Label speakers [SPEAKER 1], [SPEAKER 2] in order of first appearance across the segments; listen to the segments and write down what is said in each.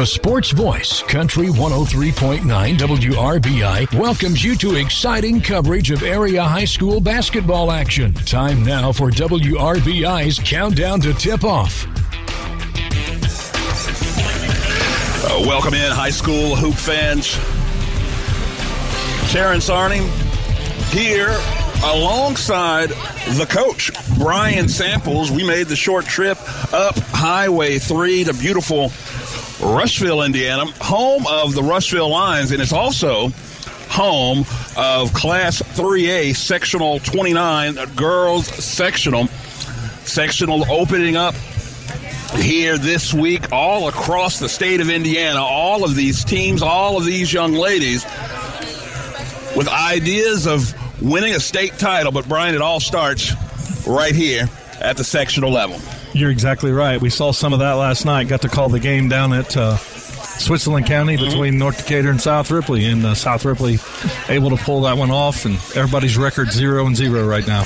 [SPEAKER 1] The sports voice, Country 103.9 WRBI, welcomes you to exciting coverage of area high school basketball action. Time now for WRBI's countdown to tip off.
[SPEAKER 2] Uh, welcome in, high school hoop fans. Terrence Arning here alongside the coach, Brian Samples. We made the short trip up Highway 3 to beautiful Rushville, Indiana, home of the Rushville Lions, and it's also home of Class 3A Sectional 29 Girls Sectional. Sectional opening up here this week all across the state of Indiana. All of these teams, all of these young ladies with ideas of winning a state title. But, Brian, it all starts right here at the sectional level.
[SPEAKER 3] You're exactly right. We saw some of that last night. Got to call the game down at uh, Switzerland County mm-hmm. between North Decatur and South Ripley, and uh, South Ripley able to pull that one off, and everybody's record zero and zero right now.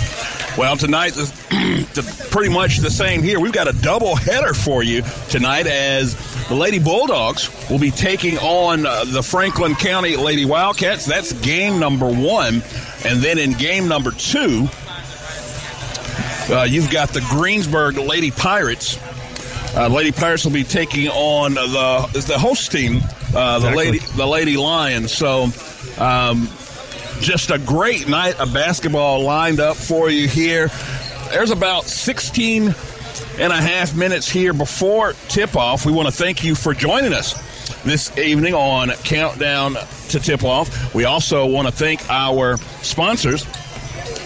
[SPEAKER 2] Well, tonight, the, pretty much the same here. We've got a double header for you tonight as the Lady Bulldogs will be taking on uh, the Franklin County Lady Wildcats. That's game number one. And then in game number two, uh, you've got the Greensburg Lady Pirates. Uh, Lady Pirates will be taking on the the host team, uh, the exactly. lady the Lady Lions. So, um, just a great night of basketball lined up for you here. There's about 16 and a half minutes here before tip off. We want to thank you for joining us this evening on Countdown to Tip Off. We also want to thank our sponsors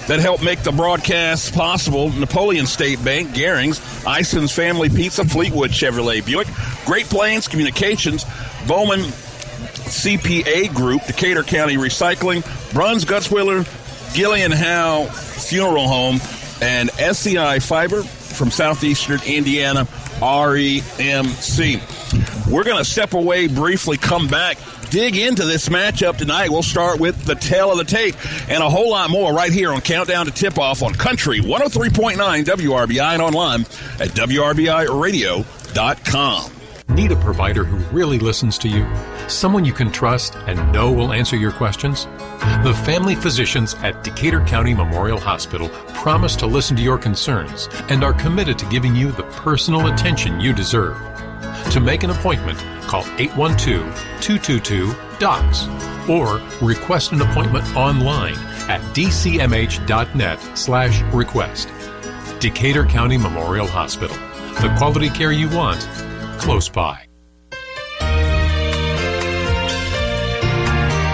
[SPEAKER 2] that help make the broadcast possible. Napoleon State Bank, Garings, Ison's Family Pizza, Fleetwood Chevrolet Buick, Great Plains Communications, Bowman CPA Group, Decatur County Recycling, Bruns Gutzwiller, Gillian Howe Funeral Home, and SCI Fiber from Southeastern Indiana, REMC. We're going to step away briefly, come back, dig into this matchup tonight. We'll start with the tail of the tape and a whole lot more right here on Countdown to Tip Off on Country 103.9 WRBI and online at WRBIRadio.com.
[SPEAKER 4] Need a provider who really listens to you? Someone you can trust and know will answer your questions? The family physicians at Decatur County Memorial Hospital promise to listen to your concerns and are committed to giving you the personal attention you deserve. To make an appointment, call 812 222 DOCS or request an appointment online at dcmh.net slash request. Decatur County Memorial Hospital. The quality care you want, close by.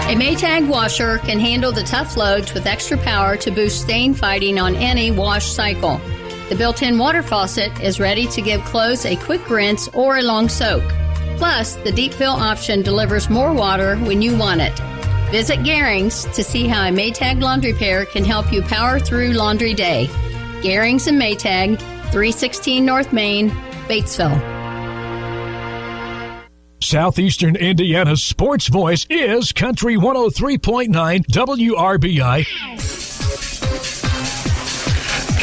[SPEAKER 5] A Maytag washer can handle the tough loads with extra power to boost stain fighting on any wash cycle. The built in water faucet is ready to give clothes a quick rinse or a long soak. Plus, the deep fill option delivers more water when you want it. Visit Garings to see how a Maytag laundry pair can help you power through laundry day. Garings and Maytag, 316 North Main, Batesville.
[SPEAKER 1] Southeastern Indiana's sports voice is Country 103.9 WRBI.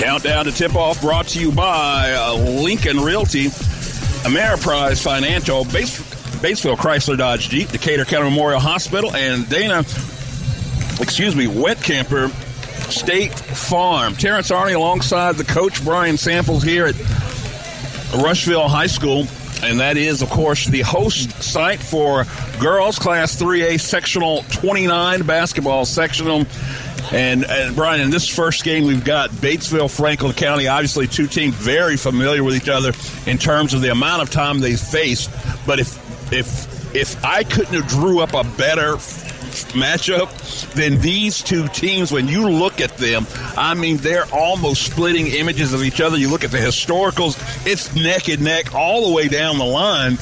[SPEAKER 2] Countdown to tip off brought to you by uh, Lincoln Realty, Ameriprise Financial, Base, Chrysler Dodge Jeep, Decatur County Memorial Hospital, and Dana, excuse me, Wet Camper State Farm. Terrence Arney alongside the coach Brian Samples here at Rushville High School. And that is, of course, the host site for girls Class 3A Sectional 29 basketball sectional. And, and Brian, in this first game, we've got Batesville, Franklin County. Obviously, two teams very familiar with each other in terms of the amount of time they've faced. But if if if I couldn't have drew up a better matchup than these two teams, when you look at them, I mean, they're almost splitting images of each other. You look at the historicals; it's neck and neck all the way down the line.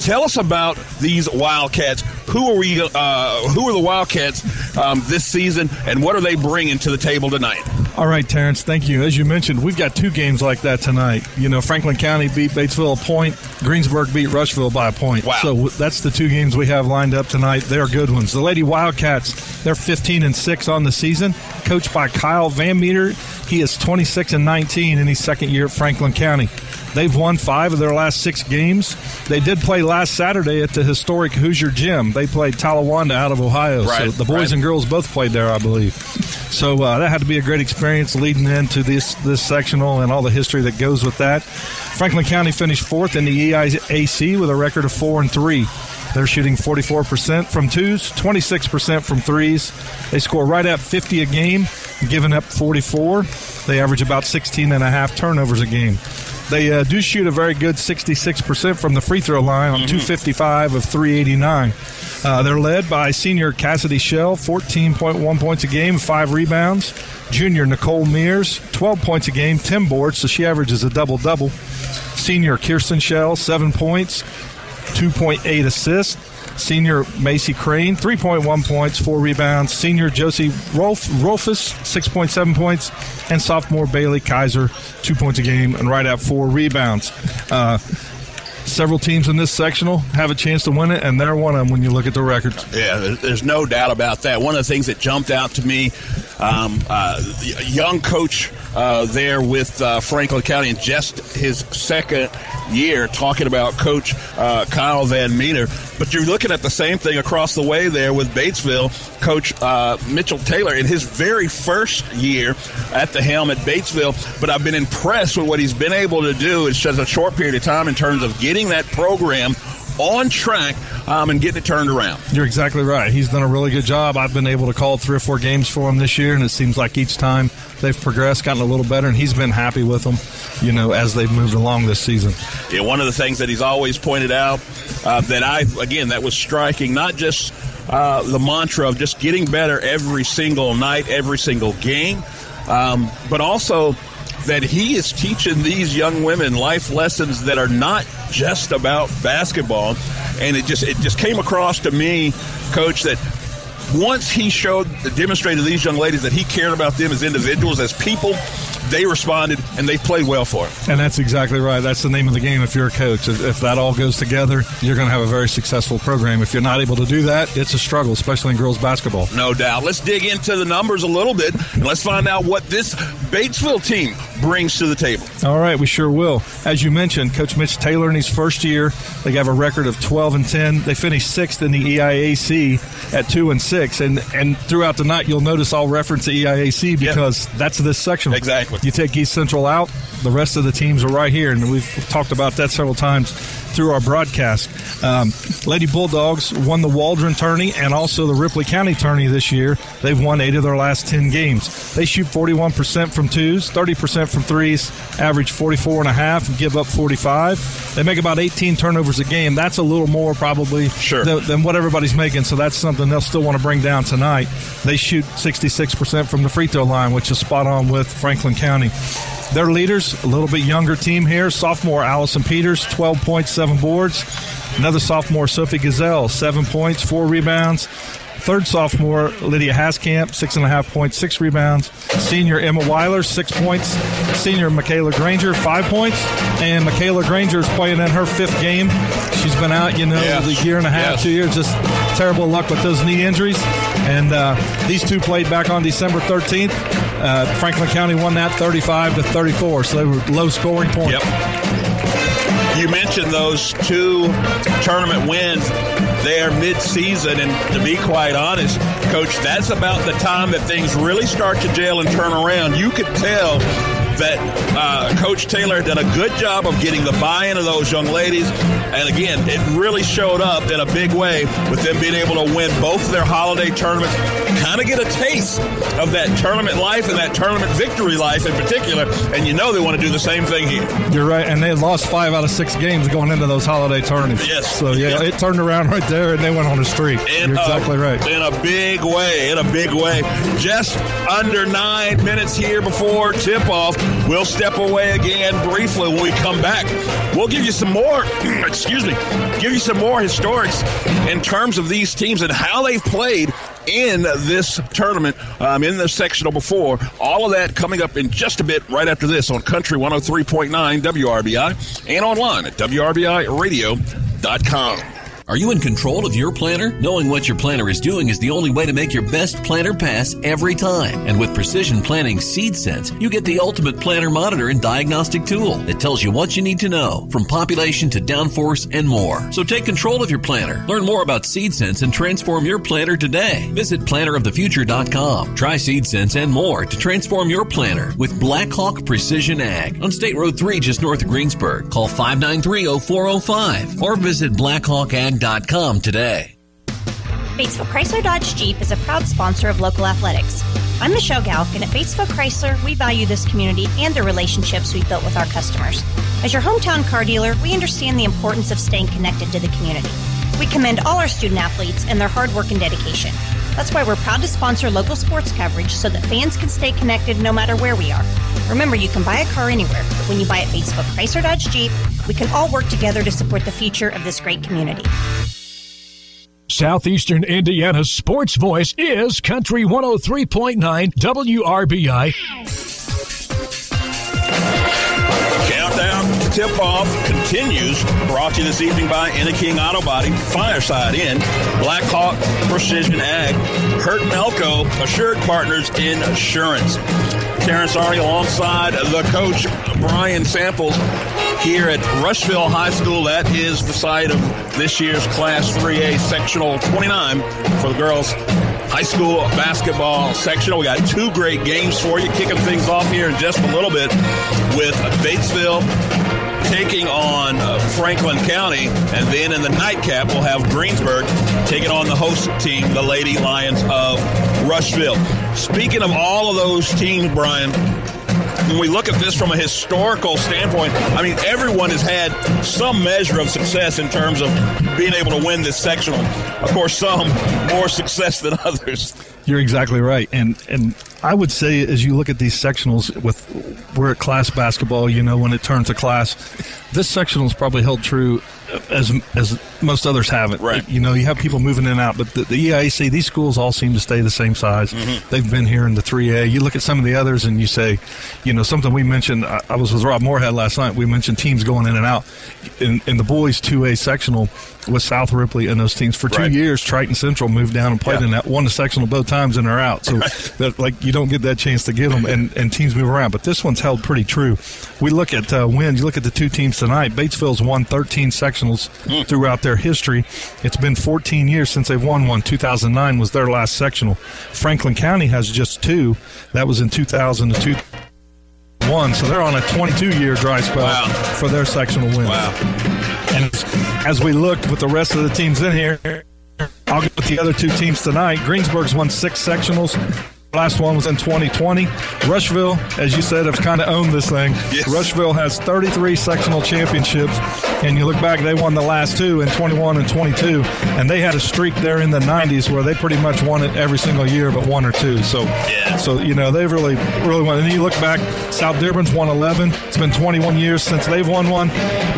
[SPEAKER 2] Tell us about these Wildcats. Who are we? Uh, who are the Wildcats um, this season, and what are they bringing to the table tonight?
[SPEAKER 3] All right, Terrence, thank you. As you mentioned, we've got two games like that tonight. You know, Franklin County beat Batesville a point, Greensburg beat Rushville by a point.
[SPEAKER 2] Wow.
[SPEAKER 3] So that's the two games we have lined up tonight. They're good ones. The Lady Wildcats, they're 15 and 6 on the season, coached by Kyle Van Meter. He is 26 and 19 in his second year at Franklin County. They've won five of their last six games. They did play last Saturday at the historic Hoosier Gym. They played Talawanda out of Ohio.
[SPEAKER 2] Right,
[SPEAKER 3] so the boys
[SPEAKER 2] right.
[SPEAKER 3] and girls both played there, I believe. So uh, that had to be a great experience leading into this this sectional and all the history that goes with that. Franklin County finished fourth in the EIAC with a record of four and three. They're shooting 44% from twos, 26% from threes. They score right at 50 a game, giving up 44. They average about 16 and a half turnovers a game. They uh, do shoot a very good 66% from the free throw line on 255 of 389. Uh, they're led by senior Cassidy Shell, 14.1 points a game, five rebounds. Junior Nicole Mears, 12 points a game, 10 boards, so she averages a double double. Senior Kirsten Shell, seven points, 2.8 assists. Senior Macy Crane, 3.1 points, four rebounds. Senior Josie Rolf, Rolfus, 6.7 points. And sophomore Bailey Kaiser, two points a game and right at four rebounds. Uh, several teams in this sectional have a chance to win it, and they're one of them when you look at the records.
[SPEAKER 2] Yeah, there's no doubt about that. One of the things that jumped out to me, um, uh, young coach uh, there with uh, Franklin County in just his second year, talking about Coach uh, Kyle Van Meter. But you're looking at the same thing across the way there with Batesville, Coach uh, Mitchell Taylor in his very first year at the helm at Batesville. But I've been impressed with what he's been able to do in such a short period of time in terms of getting that program on track um, and getting it turned around.
[SPEAKER 3] You're exactly right. He's done a really good job. I've been able to call three or four games for him this year, and it seems like each time they've progressed, gotten a little better, and he's been happy with them, you know, as they've moved along this season.
[SPEAKER 2] Yeah, one of the things that he's always pointed out uh, that I, again, that was striking, not just uh, the mantra of just getting better every single night, every single game, um, but also that he is teaching these young women life lessons that are not just about basketball. And it just it just came across to me, coach, that once he showed demonstrated to these young ladies that he cared about them as individuals, as people, they responded and they played well for him.
[SPEAKER 3] And that's exactly right. That's the name of the game if you're a coach. If, if that all goes together, you're going to have a very successful program. If you're not able to do that, it's a struggle, especially in girls basketball.
[SPEAKER 2] No doubt. Let's dig into the numbers a little bit and let's find out what this Batesville team brings to the table.
[SPEAKER 3] All right, we sure will. As you mentioned, Coach Mitch Taylor in his first year, they have a record of 12 and 10. They finished sixth in the EIAC at two and six, and and throughout the night you'll notice I'll reference the EIAC because that's this section.
[SPEAKER 2] Exactly.
[SPEAKER 3] You take East Central out, the rest of the teams are right here, and we've talked about that several times through our broadcast. Um, Lady Bulldogs won the Waldron tourney and also the Ripley County tourney this year. They've won eight of their last 10 games. They shoot 41% from twos, 30% from threes, average 44 and a half, and give up 45. They make about 18 turnovers a game. That's a little more probably
[SPEAKER 2] Sure.
[SPEAKER 3] than, than what everybody's making, so that's something they'll still want to bring down tonight. They shoot 66% from the free throw line, which is spot on with Franklin County. Their leaders, a little bit younger team here. Sophomore Allison Peters, 12 points, seven boards. Another sophomore Sophie Gazelle, seven points, four rebounds. Third sophomore Lydia Haskamp, six and a half points, six rebounds. Senior Emma Weiler, six points. Senior Michaela Granger, five points. And Michaela Granger is playing in her fifth game. She's been out, you know,
[SPEAKER 2] Yes.
[SPEAKER 3] the year and a half,
[SPEAKER 2] Yes.
[SPEAKER 3] two years. Just terrible luck with those knee injuries. And uh, these two played back on December 13th. Uh, Franklin County won that 35 to 34, so they were low scoring points.
[SPEAKER 2] You mentioned those two tournament wins there mid-season, and to be quite honest, Coach, that's about the time that things really start to gel and turn around. You could tell that uh, Coach Taylor did a good job of getting the buy-in of those young ladies, and again, it really showed up in a big way with them being able to win both their holiday tournaments, kind of get a taste of that tournament life and that tournament victory life in particular, and you know they want to do the same thing here.
[SPEAKER 3] You're right, and they lost five out of six games going into those holiday tournaments.
[SPEAKER 2] Yes.
[SPEAKER 3] So yeah,
[SPEAKER 2] Yeah.
[SPEAKER 3] it turned around right there, and they went on a streak.
[SPEAKER 2] In
[SPEAKER 3] You're
[SPEAKER 2] a-
[SPEAKER 3] exactly right.
[SPEAKER 2] In a big way. In a big way. Just under nine minutes here before tip off. We'll step away again briefly when we come back. We'll give you some more, excuse me, give you some more historics in terms of these teams and how they've played in this tournament, um, in the sectional before. All of that coming up in just a bit right after this on Country 103.9 WRBI and online at WRBIRadio.com.
[SPEAKER 6] Are you in control of your planner? Knowing what your planner is doing is the only way to make your best planner pass every time. And with Precision Planting Seed Sense, you get the ultimate planner monitor and diagnostic tool that tells you what you need to know, from population to downforce and more. So take control of your planner. Learn more about Seed Sense and transform your planner today. Visit plannerofthefuture.com. Try Seed Sense and more to transform your planner with Blackhawk Precision Ag on State Road 3 just north of Greensburg. Call 593-0405 or visit blackhawkag.com today.
[SPEAKER 7] Batesville Chrysler Dodge Jeep is a proud sponsor of local athletics. I'm Michelle Galk, and at Batesville Chrysler, we value this community and the relationships we've built with our customers. As your hometown car dealer, we understand the importance of staying connected to the community. We commend all our student athletes and their hard work and dedication. That's why we're proud to sponsor local sports coverage so that fans can stay connected no matter where we are. Remember, you can buy a car anywhere, but when you buy at Batesville Chrysler Dodge Jeep, we can all work together to support the future of this great community.
[SPEAKER 1] Southeastern Indiana's sports voice is Country 103.9 WRBI.
[SPEAKER 2] Tip off continues. Brought to you this evening by King Auto Body, Fireside Inn, Black Hawk Precision Ag, Hurt Melco, Assured Partners Insurance. Terrence Arnie alongside the coach Brian Samples here at Rushville High School. That is the site of this year's Class 3A Sectional 29 for the girls high school basketball sectional. We got two great games for you, kicking things off here in just a little bit with Batesville taking on uh, Franklin County, and then in the nightcap we'll have Greensburg taking on the host team, the Lady Lions of Rushville. Speaking of all of those teams, Brian, when we look at this from a historical standpoint, I mean, everyone has had some measure of success in terms of being able to win this sectional. Of course, some more success than others.
[SPEAKER 3] You're exactly right, and and I would say as you look at these sectionals with we're at class basketball, you know, when it turns to class, this sectional is probably held true as as most others haven't.
[SPEAKER 2] Right.
[SPEAKER 3] You know, you have people moving in and out, but the, the EIAC, these schools all seem to stay the same size. Mm-hmm. They've been here in the 3A. You look at some of the others and you say, you know, something we mentioned. I, I was with Rob Moorhead last night. We mentioned teams going in and out. In, in the boys 2A sectional with South Ripley and those teams for two
[SPEAKER 2] right.
[SPEAKER 3] years, Triton Central moved down and played yeah. in that, won the sectional both times and they're out. So right. that, like you don't get that chance to get them, and, and teams move around. But this one's held pretty true. We look at uh, wins. You look at the two teams tonight. Batesville's won 13 sectionals mm. throughout their history. It's been 14 years since they've won one. 2009 was their last sectional. Franklin County has just two. That was in 2002 one, so they're on a 22 year dry spell
[SPEAKER 2] wow.
[SPEAKER 3] for their sectional win.
[SPEAKER 2] Wow.
[SPEAKER 3] And as we looked with the rest of the teams in here, I'll go with the other two teams tonight. Greensburg's won six sectionals. Last one was in 2020. Rushville, as you said, have kind of owned this thing.
[SPEAKER 2] Yes.
[SPEAKER 3] Rushville has 33 sectional championships, and you look back, they won the last two in 21 and 22, and they had a streak there in the 90s where they pretty much won it every single year, but one or two. So,
[SPEAKER 2] yeah.
[SPEAKER 3] so you know they've really, really won. And you look back, South Dearborn's won 11. It's been 21 years since they've won one.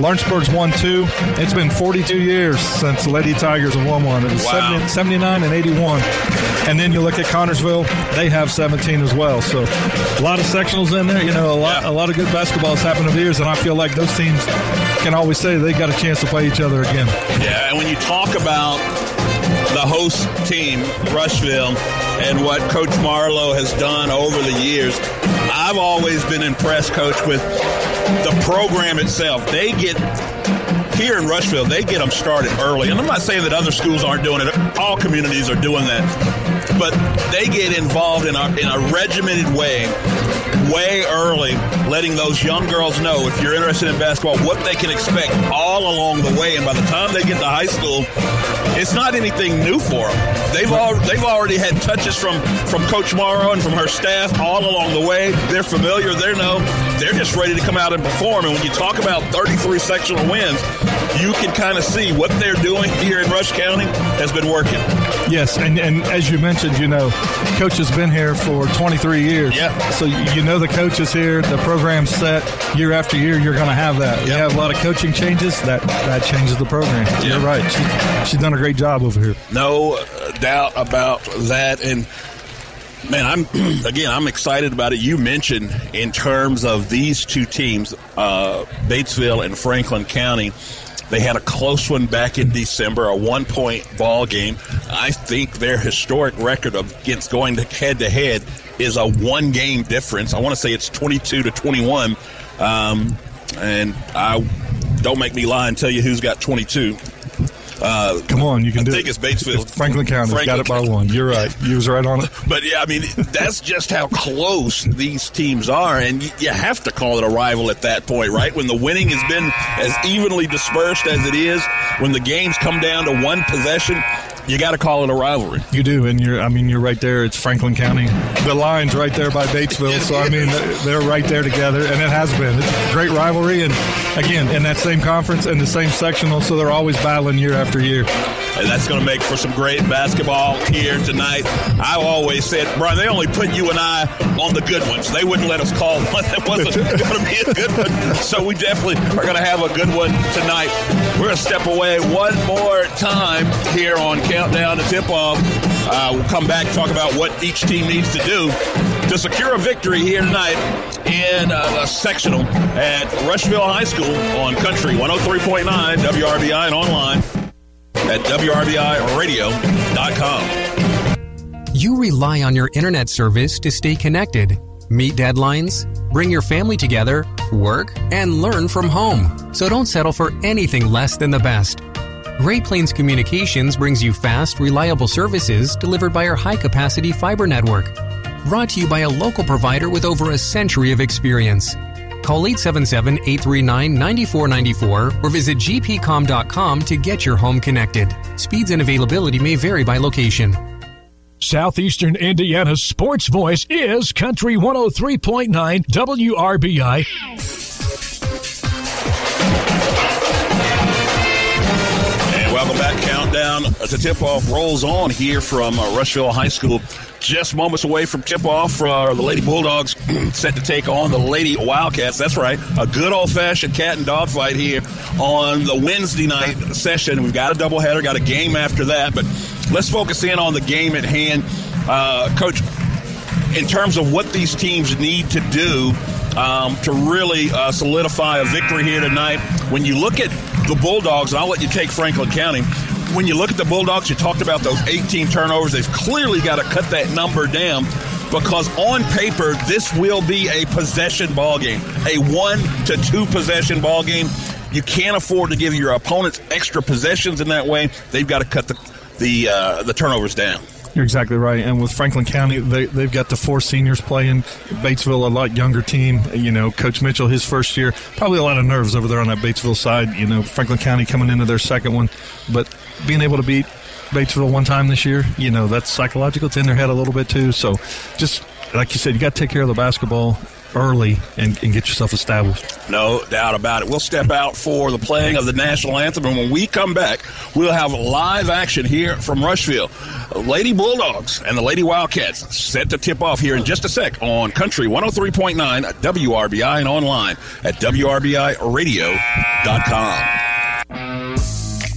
[SPEAKER 3] Lawrenceburg's won two. It's been 42 years since Lady Tigers have won one. It was
[SPEAKER 2] wow.
[SPEAKER 3] 70, 79 and 81. And then you look at Connersville, they have 17 as well. So a lot of sectionals in there. You know, a lot
[SPEAKER 2] yeah.
[SPEAKER 3] a lot of good basketball has happened over the years, and I feel like those teams can always say they got a chance to play each other again.
[SPEAKER 2] Yeah, and when you talk about the host team, Rushville, and what Coach Marlowe has done over the years, I've always been impressed, Coach, with the program itself. They get here in Rushville, they get them started early. And I'm not saying that other schools aren't doing it. All communities are doing that. But they get involved in a, in a regimented way, way early, letting those young girls know if you're interested in basketball, what they can expect all along the way. And by the time they get to high school, it's not anything new for them. They've all, they've already had touches from from Coach Morrow and from her staff all along the way. They're familiar. They know. They're just ready to come out and perform. And when you talk about 33 sectional wins, you can kind of see what they're doing here in Rush County has been working.
[SPEAKER 3] Yes, and, and as you mentioned, you know, coach has been here for 23 years.
[SPEAKER 2] Yeah.
[SPEAKER 3] So you know know the coaches here, the program's set year after year. You're going to have that. You have a lot of coaching changes. That that changes the program. You're right. She, she's done a great job over here.
[SPEAKER 2] No doubt about that. And man, I'm again, I'm excited about it. You mentioned in terms of these two teams, uh, Batesville and Franklin County. They had a close one back in December, a one point ball game. I think their historic record of against going to head to head is a one game difference. I want to say it's 22 to 21. Um, and I don't make me lie and tell you who's got 22.
[SPEAKER 3] Uh, Come on, you can
[SPEAKER 2] I
[SPEAKER 3] do
[SPEAKER 2] think
[SPEAKER 3] it.
[SPEAKER 2] it's Batesville.
[SPEAKER 3] It's Franklin County
[SPEAKER 2] Franklin
[SPEAKER 3] got it by one. You're right. You was right on it.
[SPEAKER 2] But yeah, I mean, that's just how close these teams are, and you, you have to call it a rival at that point, right? When the winning has been as evenly dispersed as it is, when the games come down to one possession, you got to call it a rivalry.
[SPEAKER 3] You do, and you're. I mean, you're right there. It's Franklin County. The line's right there by Batesville, so I mean, they're right there together, and it has been. It's a great rivalry, and again, in that same conference and the same sectional, so they're always battling year after year.
[SPEAKER 2] And that's going to make for some great basketball here tonight. I've always said, Brian, they only put you and I on the good ones. They wouldn't let us call one that wasn't going to be a good one. So we definitely are going to have a good one tonight. We're going to step away one more time here on Countdown to Tip Off. Uh, we'll come back talk about what each team needs to do to secure a victory here tonight in uh, the sectional at Rushville High School on Country 103.9 WRBI and online at WRBIRadio.com.
[SPEAKER 8] You rely on your internet service to stay connected, meet deadlines, bring your family together, work, and learn from home. So don't settle for anything less than the best. Great Plains Communications brings you fast, reliable services delivered by our high capacity fiber network. Brought to you by a local provider with over a century of experience. Call 877 839 9494 or visit gpcom.com to get your home connected. Speeds and availability may vary by location.
[SPEAKER 1] Southeastern Indiana's sports voice is Country 103.9 WRBI.
[SPEAKER 2] Countdown to tip off rolls on here from uh, Rushville High School. Just moments away from tip off, uh, the Lady Bulldogs set to take on the Lady Wildcats. That's right, a good old fashioned cat and dog fight here on the Wednesday night session. We've got a doubleheader, got a game after that, but let's focus in on the game at hand. Uh, Coach, in terms of what these teams need to do um, to really uh, solidify a victory here tonight. When you look at the Bulldogs, and I'll let you take Franklin County. When you look at the Bulldogs, you talked about those 18 turnovers. They've clearly got to cut that number down because on paper, this will be a possession ball game, a one to two possession ball game. You can't afford to give your opponents extra possessions in that way. They've got to cut the the uh, the turnovers down.
[SPEAKER 3] You're exactly right. And with Franklin County, they, they've got the four seniors playing. Batesville, a lot younger team. You know, Coach Mitchell, his first year, probably a lot of nerves over there on that Batesville side. You know, Franklin County coming into their second one. But being able to beat Batesville one time this year, you know, that's psychological. It's in their head a little bit too. So just like you said, you got to take care of the basketball early and, and get yourself established.
[SPEAKER 2] No doubt about it. We'll step out for the playing of the national anthem, and when we come back, we'll have live action here from Rushville. Lady Bulldogs and the Lady Wildcats set to tip off here in just a sec on Country 103.9 WRBI and online at WRBIRadio.com.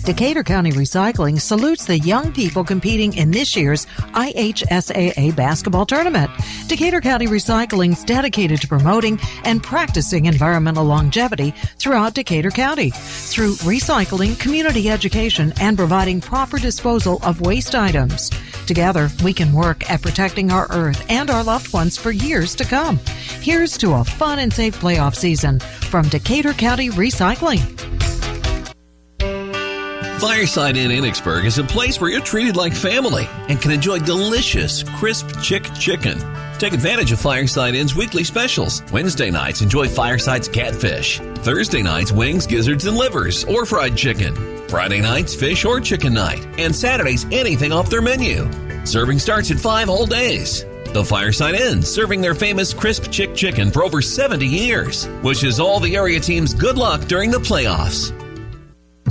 [SPEAKER 9] Decatur County Recycling salutes the young people competing in this year's IHSAA basketball tournament. Decatur County Recycling is dedicated to promoting and practicing environmental longevity throughout Decatur County through recycling, community education, and providing proper disposal of waste items. Together, we can work at protecting our earth and our loved ones for years to come. Here's to a fun and safe playoff season from Decatur County Recycling.
[SPEAKER 6] Fireside Inn Enochsburg is a place where you're treated like family and can enjoy delicious, crisp chick chicken. Take advantage of Fireside Inn's weekly specials. Wednesday nights, enjoy Fireside's catfish. Thursday nights, wings, gizzards, and livers, or fried chicken. Friday nights, fish or chicken night. And Saturdays, anything off their menu. Serving starts at 5 whole days. The Fireside Inn, serving their famous crisp chick chicken for over 70 years. Wishes all the area teams good luck during the playoffs.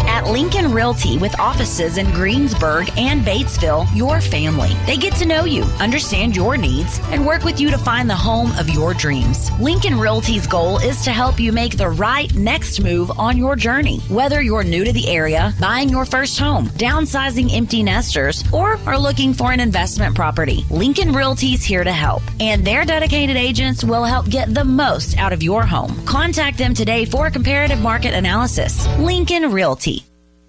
[SPEAKER 10] At Lincoln Realty, with offices in Greensburg and Batesville, your family. They get to know you, understand your needs, and work with you to find the home of your dreams. Lincoln Realty's goal is to help you make the right next move on your journey. Whether you're new to the area, buying your first home, downsizing empty nesters, or are looking for an investment property, Lincoln Realty's here to help. And their dedicated agents will help get the most out of your home. Contact them today for a comparative market analysis. Lincoln Realty.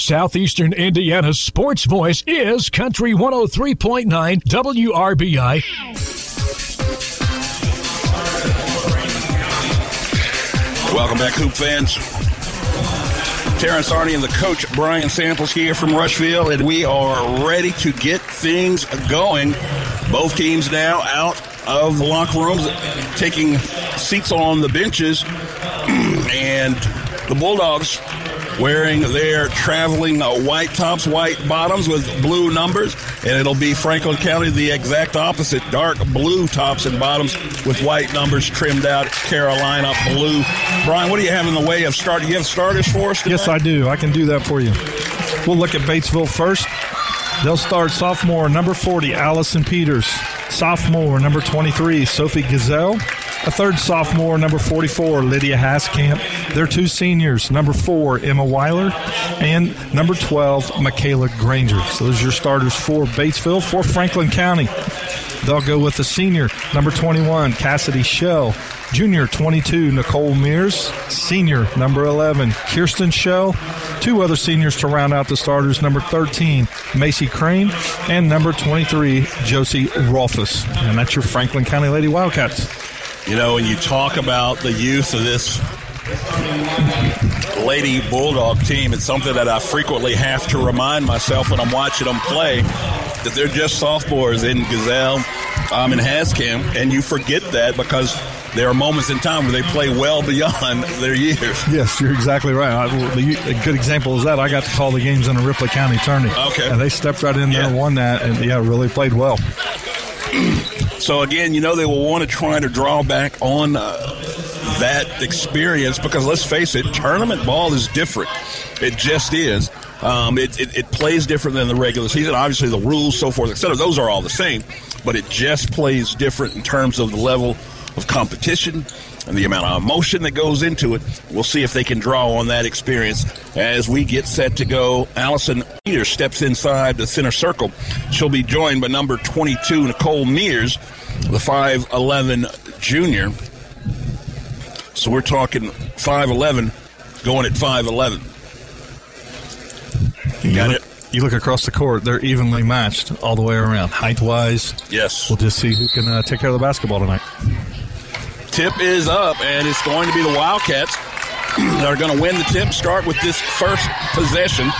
[SPEAKER 1] Southeastern Indiana's sports voice is Country 103.9 WRBI.
[SPEAKER 2] Welcome back, Hoop fans. Terrence Arney and the coach Brian Samples here from Rushville, and we are ready to get things going. Both teams now out of the locker rooms, taking seats on the benches, and the Bulldogs wearing their traveling uh, white tops, white bottoms with blue numbers, and it'll be Franklin County the exact opposite, dark blue tops and bottoms with white numbers trimmed out. Carolina blue. Brian, what do you have in the way of start? You have starters for us? Tonight?
[SPEAKER 3] Yes, I do. I can do that for you. We'll look at Batesville first. They'll start sophomore number 40, Allison Peters. Sophomore number 23, Sophie Gazelle. A third sophomore, number 44, Lydia Haskamp. Their two seniors, number 4, Emma Weiler, and number 12, Michaela Granger. So those are your starters for Batesville. For Franklin County, they'll go with the senior, number 21, Cassidy Shell. Junior 22, Nicole Mears. Senior number 11, Kirsten Shell. Two other seniors to round out the starters number 13, Macy Crane, and number 23, Josie Rolfus. And that's your Franklin County Lady Wildcats.
[SPEAKER 2] You know, when you talk about the youth of this Lady Bulldog team, it's something that I frequently have to remind myself when I'm watching them play that they're just sophomores in Gazelle um, and Haskamp, and you forget that because there are moments in time where they play well beyond their years.
[SPEAKER 3] Yes, you're exactly right. I, a good example is that I got to call the games in a Ripley County tourney.
[SPEAKER 2] Okay.
[SPEAKER 3] And they stepped right in there, and won that, and yeah, really played well.
[SPEAKER 2] So again, you know they will want to try to draw back on uh, that experience because let's face it, tournament ball is different. It just is. Um, it, it, it, plays different than the regular season. Obviously, the rules, so forth, etc. Those are all the same, but it just plays different in terms of the level of competition and the amount of emotion that goes into it. We'll see if they can draw on that experience as we get set to go. Allison Peters steps inside the center circle. She'll be joined by number 22, Nicole Mears, the 5'11 junior. So we're talking 5'11 going at 5'11.
[SPEAKER 3] You got it. You look across the court; they're evenly matched all the way around, height wise.
[SPEAKER 2] Yes.
[SPEAKER 3] We'll just see who can uh, take care of the basketball tonight.
[SPEAKER 2] Tip is up, and it's going to be the Wildcats that are going to win the tip. Start with this first possession.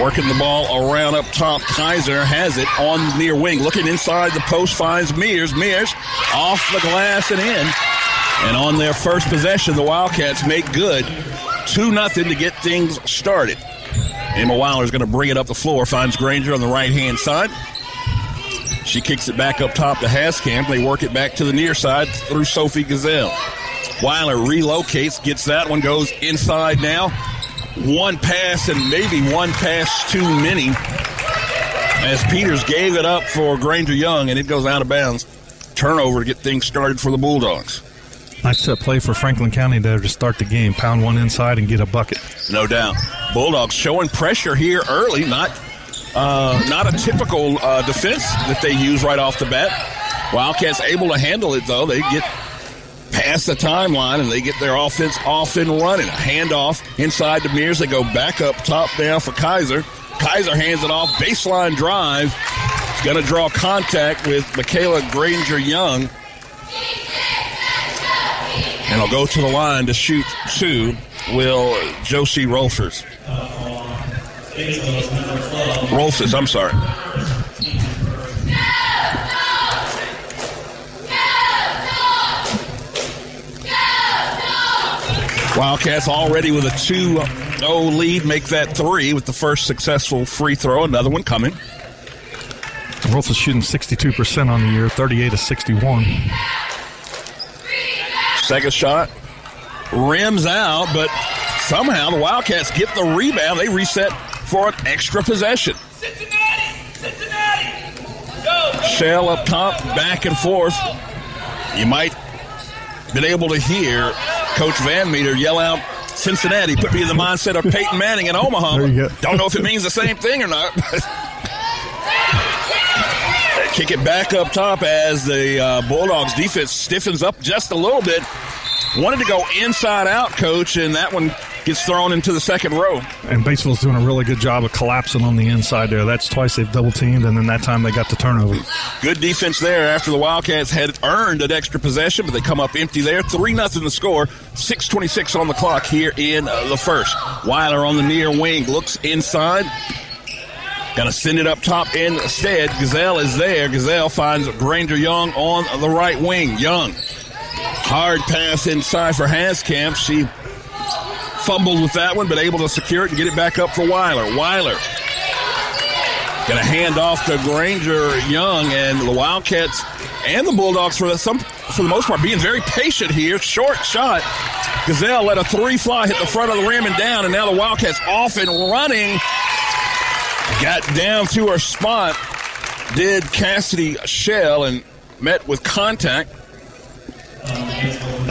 [SPEAKER 2] Working the ball around up top. Kaiser has it on near wing. Looking inside the post, finds Mears. Mears off the glass and in. And on their first possession, the Wildcats make good 2 0 to get things started. Emma Weiler is going to bring it up the floor. Finds Granger on the right hand side. She kicks it back up top to Haskamp. They work it back to the near side through Sophie Gazelle. Weiler relocates, gets that one, goes inside now. One pass and maybe one pass too many as Peters gave it up for Granger Young and it goes out of bounds. Turnover to get things started for the Bulldogs.
[SPEAKER 3] Nice uh, play for Franklin County there to start the game. Pound one inside and get a bucket.
[SPEAKER 2] No doubt. Bulldogs showing pressure here early, not uh, not a typical uh, defense that they use right off the bat. Wildcats able to handle it though. They get past the timeline and they get their offense off and running. A handoff inside to Mears. They go back up top down for Kaiser. Kaiser hands it off. Baseline drive. He's going to draw contact with Michaela Granger Young. And I'll go to the line to shoot two. will Josie Rolfers. Rolfes, I'm sorry. Wildcats already with a 2 0 lead, make that three with the first successful free throw. Another one coming.
[SPEAKER 3] Rolf is shooting 62% on the year, 38 to 61.
[SPEAKER 2] Second shot rims out, but somehow the Wildcats get the rebound. They reset for an extra possession. Cincinnati! Cincinnati! go! Shell up top, back and forth. You might been able to hear Coach Van Meter yell out Cincinnati. Put me in the mindset of Peyton Manning in Omaha.
[SPEAKER 3] There you go.
[SPEAKER 2] Don't know if it means the same thing or not. Kick it back up top as the uh, Bulldogs defense stiffens up just a little bit. Wanted to go inside out, coach, and that one gets thrown into the second row.
[SPEAKER 3] And Batesville's doing a really good job of collapsing on the inside there. That's twice they've double teamed, and then that time they got the turnover.
[SPEAKER 2] Good defense there after the Wildcats had earned an extra possession, but they come up empty there. 3 nothing the score. 6.26 on the clock here in uh, the first. Weiler on the near wing looks inside. Gonna send it up top instead. Gazelle is there. Gazelle finds Granger Young on the right wing. Young. Hard pass inside for Haskamp. She fumbled with that one, but able to secure it and get it back up for Weiler. Weiler Gonna hand off to Granger Young and the Wildcats and the Bulldogs for the some for the most part being very patient here. Short shot. Gazelle let a three fly hit the front of the rim and down, and now the Wildcats off and running. Got down to her spot. Did Cassidy Shell and met with contact.
[SPEAKER 3] Um,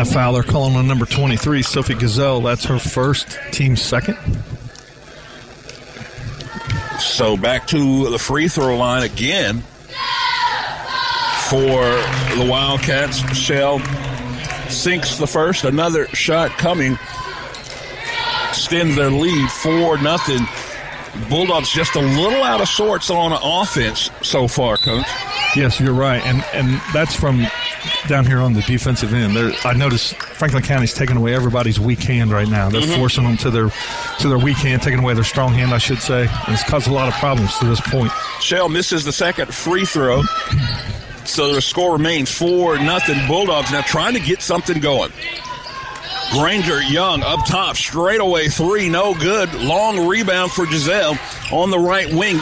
[SPEAKER 3] Foul they're calling on number 23, Sophie Gazelle. That's her first, team second.
[SPEAKER 2] So back to the free throw line again for the Wildcats. Shell sinks the first. Another shot coming. Extends their lead 4 nothing. Bulldogs just a little out of sorts on offense so far, coach.
[SPEAKER 3] Yes, you're right, and and that's from down here on the defensive end. There, I noticed Franklin County's taking away everybody's weak hand right now. They're
[SPEAKER 2] Mhm.
[SPEAKER 3] forcing them to their to their weak hand, taking away their strong hand, I should say. And it's caused a lot of problems to this point.
[SPEAKER 2] Shell misses the second free throw. So the score remains 4 nothing. Bulldogs now trying to get something going. Granger Young up top, straightaway three, no good. Long rebound for Giselle on the right wing.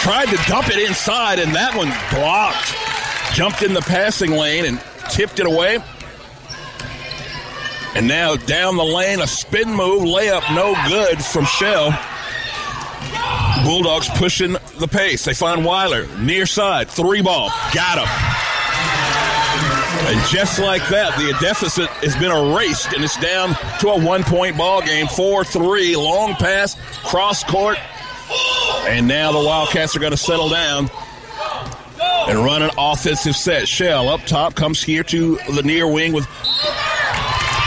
[SPEAKER 2] Tried to dump it inside, and that one blocked. Jumped in the passing lane and tipped it away. And now down the lane, a spin move, layup, no good from Shell. Bulldogs pushing the pace. They find Weiler near side, three ball, got him. And just like that, the deficit has been erased, and it's down to a one-point ball game. Four-three, long pass, cross court, and now the Wildcats are going to settle down and run an offensive set. Shell up top comes here to the near wing with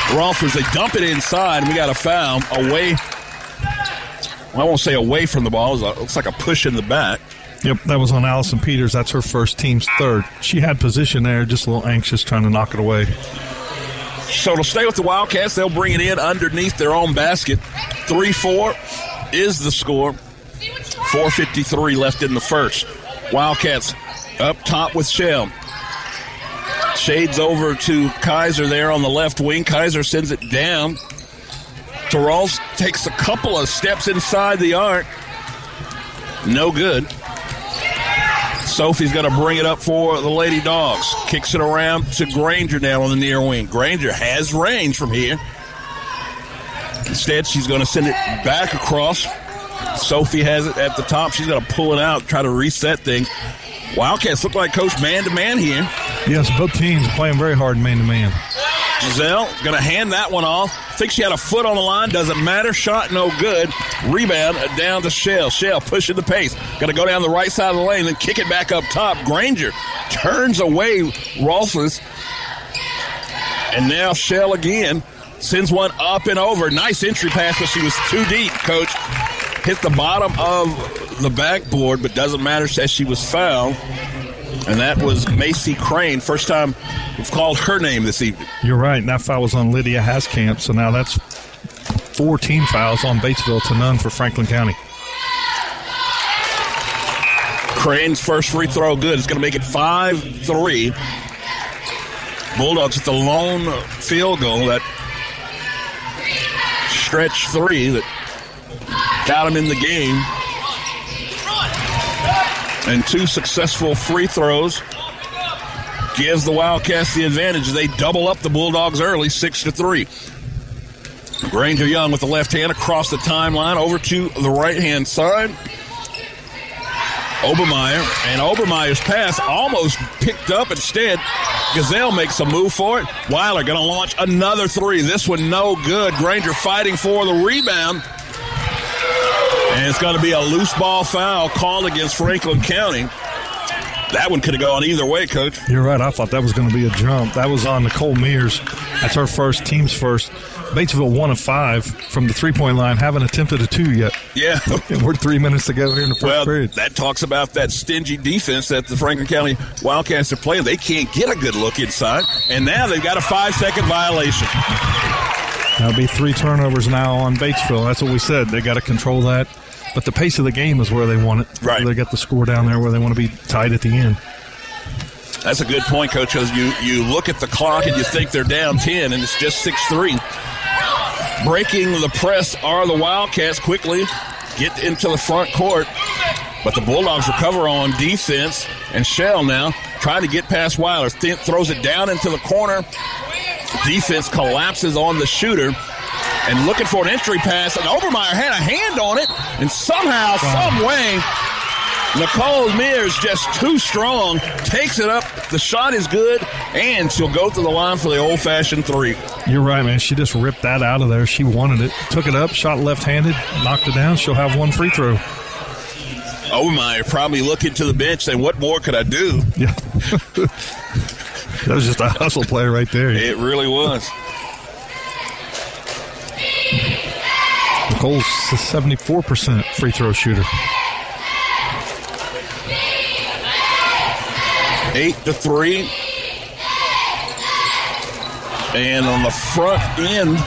[SPEAKER 2] Rolfers. They dump it inside, and we got a foul away. Well, I won't say away from the ball. It looks like a push in the back.
[SPEAKER 3] Yep, that was on Allison Peters. That's her first team's third. She had position there, just a little anxious, trying to knock it away.
[SPEAKER 2] So to stay with the Wildcats, they'll bring it in underneath their own basket. 3 4 is the score. 4.53 left in the first. Wildcats up top with Shell. Shades over to Kaiser there on the left wing. Kaiser sends it down. Terrell takes a couple of steps inside the arc. No good. Sophie's going to bring it up for the Lady Dogs. Kicks it around to Granger now on the near wing. Granger has range from here. Instead, she's going to send it back across. Sophie has it at the top. She's going to pull it out, try to reset things. Wildcats look like coach man to man here.
[SPEAKER 3] Yes, both teams playing very hard man to man.
[SPEAKER 2] Giselle going to hand that one off. Think she had a foot on the line. Doesn't matter. Shot no good. Rebound down to Shell. Shell pushing the pace. Going to go down the right side of the lane, then kick it back up top. Granger turns away Rolfes. And now Shell again sends one up and over. Nice entry pass, but she was too deep, coach. Hit the bottom of the backboard, but doesn't matter. Says she was fouled. And that was Macy Crane. First time we've called her name this evening.
[SPEAKER 3] You're right. and That foul was on Lydia Haskamp, so now that's four team fouls on Batesville to none for Franklin County.
[SPEAKER 2] Crane's first free throw good. It's going to make it 5 3. Bulldogs with the lone field goal, that stretch three that got them in the game. And two successful free throws gives the Wildcats the advantage. They double up the Bulldogs early, six to three. Granger Young with the left hand across the timeline over to the right hand side. Obermeyer, and Obermeyer's pass almost picked up. Instead, Gazelle makes a move for it. Weiler going to launch another three. This one no good. Granger fighting for the rebound. And it's going to be a loose ball foul called against Franklin County. That one could have gone either way, Coach.
[SPEAKER 3] You're right. I thought that was going to be a jump. That was on Nicole Mears. That's her first, team's first. Batesville one of five from the three point line. Haven't attempted a two yet.
[SPEAKER 2] Yeah.
[SPEAKER 3] and we're three minutes to go here in the first
[SPEAKER 2] well,
[SPEAKER 3] period.
[SPEAKER 2] That talks about that stingy defense that the Franklin County Wildcats are playing. They can't get a good look inside. And now they've got a five second violation.
[SPEAKER 3] That'll be three turnovers now on Batesville. That's what we said. They got to control that. But the pace of the game is where they want it.
[SPEAKER 2] Right.
[SPEAKER 3] They got the score down there where they want to be tied at the end.
[SPEAKER 2] That's a good point, Coach, because you, you look at the clock and you think they're down 10, and it's just 6 3. Breaking the press are the Wildcats quickly get into the front court, but the Bulldogs recover on defense. And Shell now trying to get past Weiler, Th- throws it down into the corner. Defense collapses on the shooter and looking for an entry pass. And Obermeyer had a hand on it, and somehow, some way, Nicole Mears just too strong, takes it up. The shot is good, and she'll go to the line for the old fashioned three.
[SPEAKER 3] You're right, man. She just ripped that out of there. She wanted it, took it up, shot left handed, knocked it down. She'll have one free throw.
[SPEAKER 2] Obermeyer probably looking to the bench saying, What more could I do?
[SPEAKER 3] Yeah. that was just a hustle play right there.
[SPEAKER 2] It really was.
[SPEAKER 3] Nicole's a 74% free throw shooter.
[SPEAKER 2] Eight to three. And on the front end,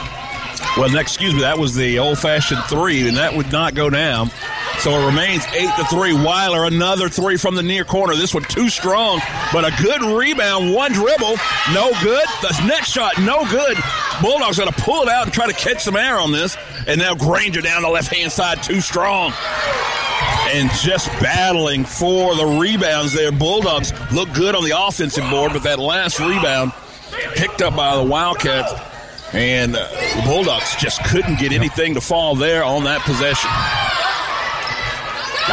[SPEAKER 2] well, excuse me, that was the old fashioned three, and that would not go down. So it remains eight to three. Weiler, another three from the near corner. This one too strong, but a good rebound. One dribble, no good. The next shot, no good. Bulldogs going to pull it out and try to catch some air on this. And now Granger down the left hand side, too strong. And just battling for the rebounds there. Bulldogs look good on the offensive board, but that last rebound picked up by the Wildcats. And uh, the Bulldogs just couldn't get anything to fall there on that possession.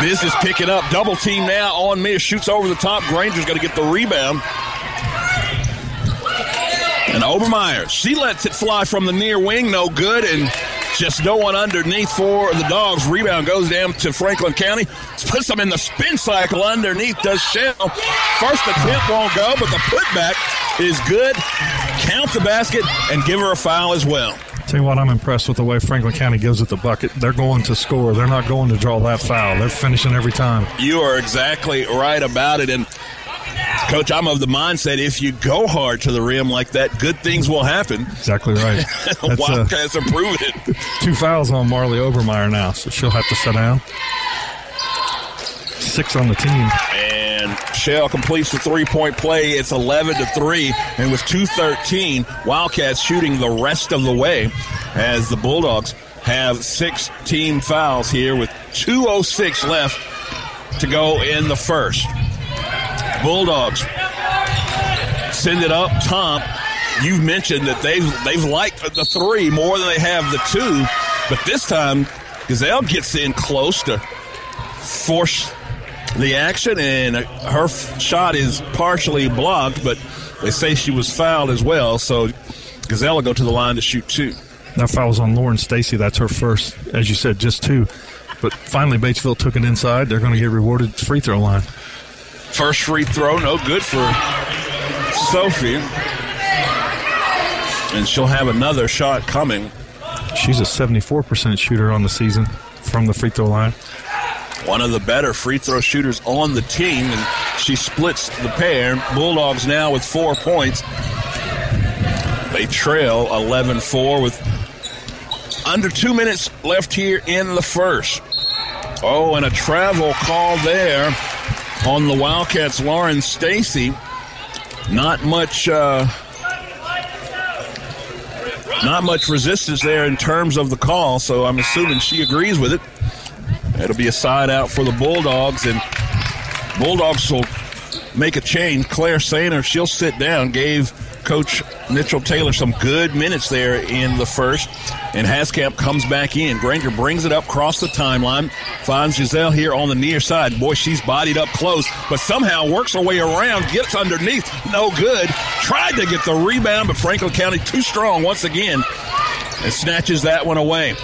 [SPEAKER 2] This is picking up. Double team now on me. Shoots over the top. Granger's going to get the rebound. And Obermeyer, she lets it fly from the near wing. No good. And just no one underneath for the Dogs. Rebound goes down to Franklin County. Puts them in the spin cycle underneath. the Shell. First attempt won't go, but the putback is good. Count the basket and give her a foul as well.
[SPEAKER 3] Tell you what, I'm impressed with the way Franklin County gives it the bucket. They're going to score. They're not going to draw that foul. They're finishing every time.
[SPEAKER 2] You are exactly right about it. And Coach, I'm of the mindset if you go hard to the rim like that, good things will happen.
[SPEAKER 3] Exactly right.
[SPEAKER 2] Wildcats are proving it.
[SPEAKER 3] Two fouls on Marley Obermeyer now, so she'll have to sit down. Six on the team.
[SPEAKER 2] And Shell completes the three point play. It's 11 to 3. And with 213, Wildcats shooting the rest of the way as the Bulldogs have six team fouls here with 2.06 left to go in the first. Bulldogs send it up top. You've mentioned that they've they've liked the three more than they have the two, but this time Gazelle gets in close to force the action, and her shot is partially blocked, but they say she was fouled as well. So Gazelle will go to the line to shoot two.
[SPEAKER 3] That foul's on Lauren Stacy. That's her first, as you said, just two. But finally, Batesville took it inside. They're going to get rewarded free throw line.
[SPEAKER 2] First free throw, no good for Sophie. And she'll have another shot coming.
[SPEAKER 3] She's a 74% shooter on the season from the free throw line.
[SPEAKER 2] One of the better free throw shooters on the team, and she splits the pair. Bulldogs now with four points. They trail 11 4 with under two minutes left here in the first. Oh, and a travel call there on the Wildcats, Lauren Stacy. Not much. Uh, not much resistance there in terms of the call, so I'm assuming she agrees with it. It'll be a side out for the Bulldogs, and Bulldogs will make a change. Claire Sainer, she'll sit down, gave Coach Mitchell Taylor some good minutes there in the first, and Haskamp comes back in. Granger brings it up across the timeline, finds Giselle here on the near side. Boy, she's bodied up close, but somehow works her way around, gets underneath, no good. Tried to get the rebound, but Franklin County too strong once again, and snatches that one away.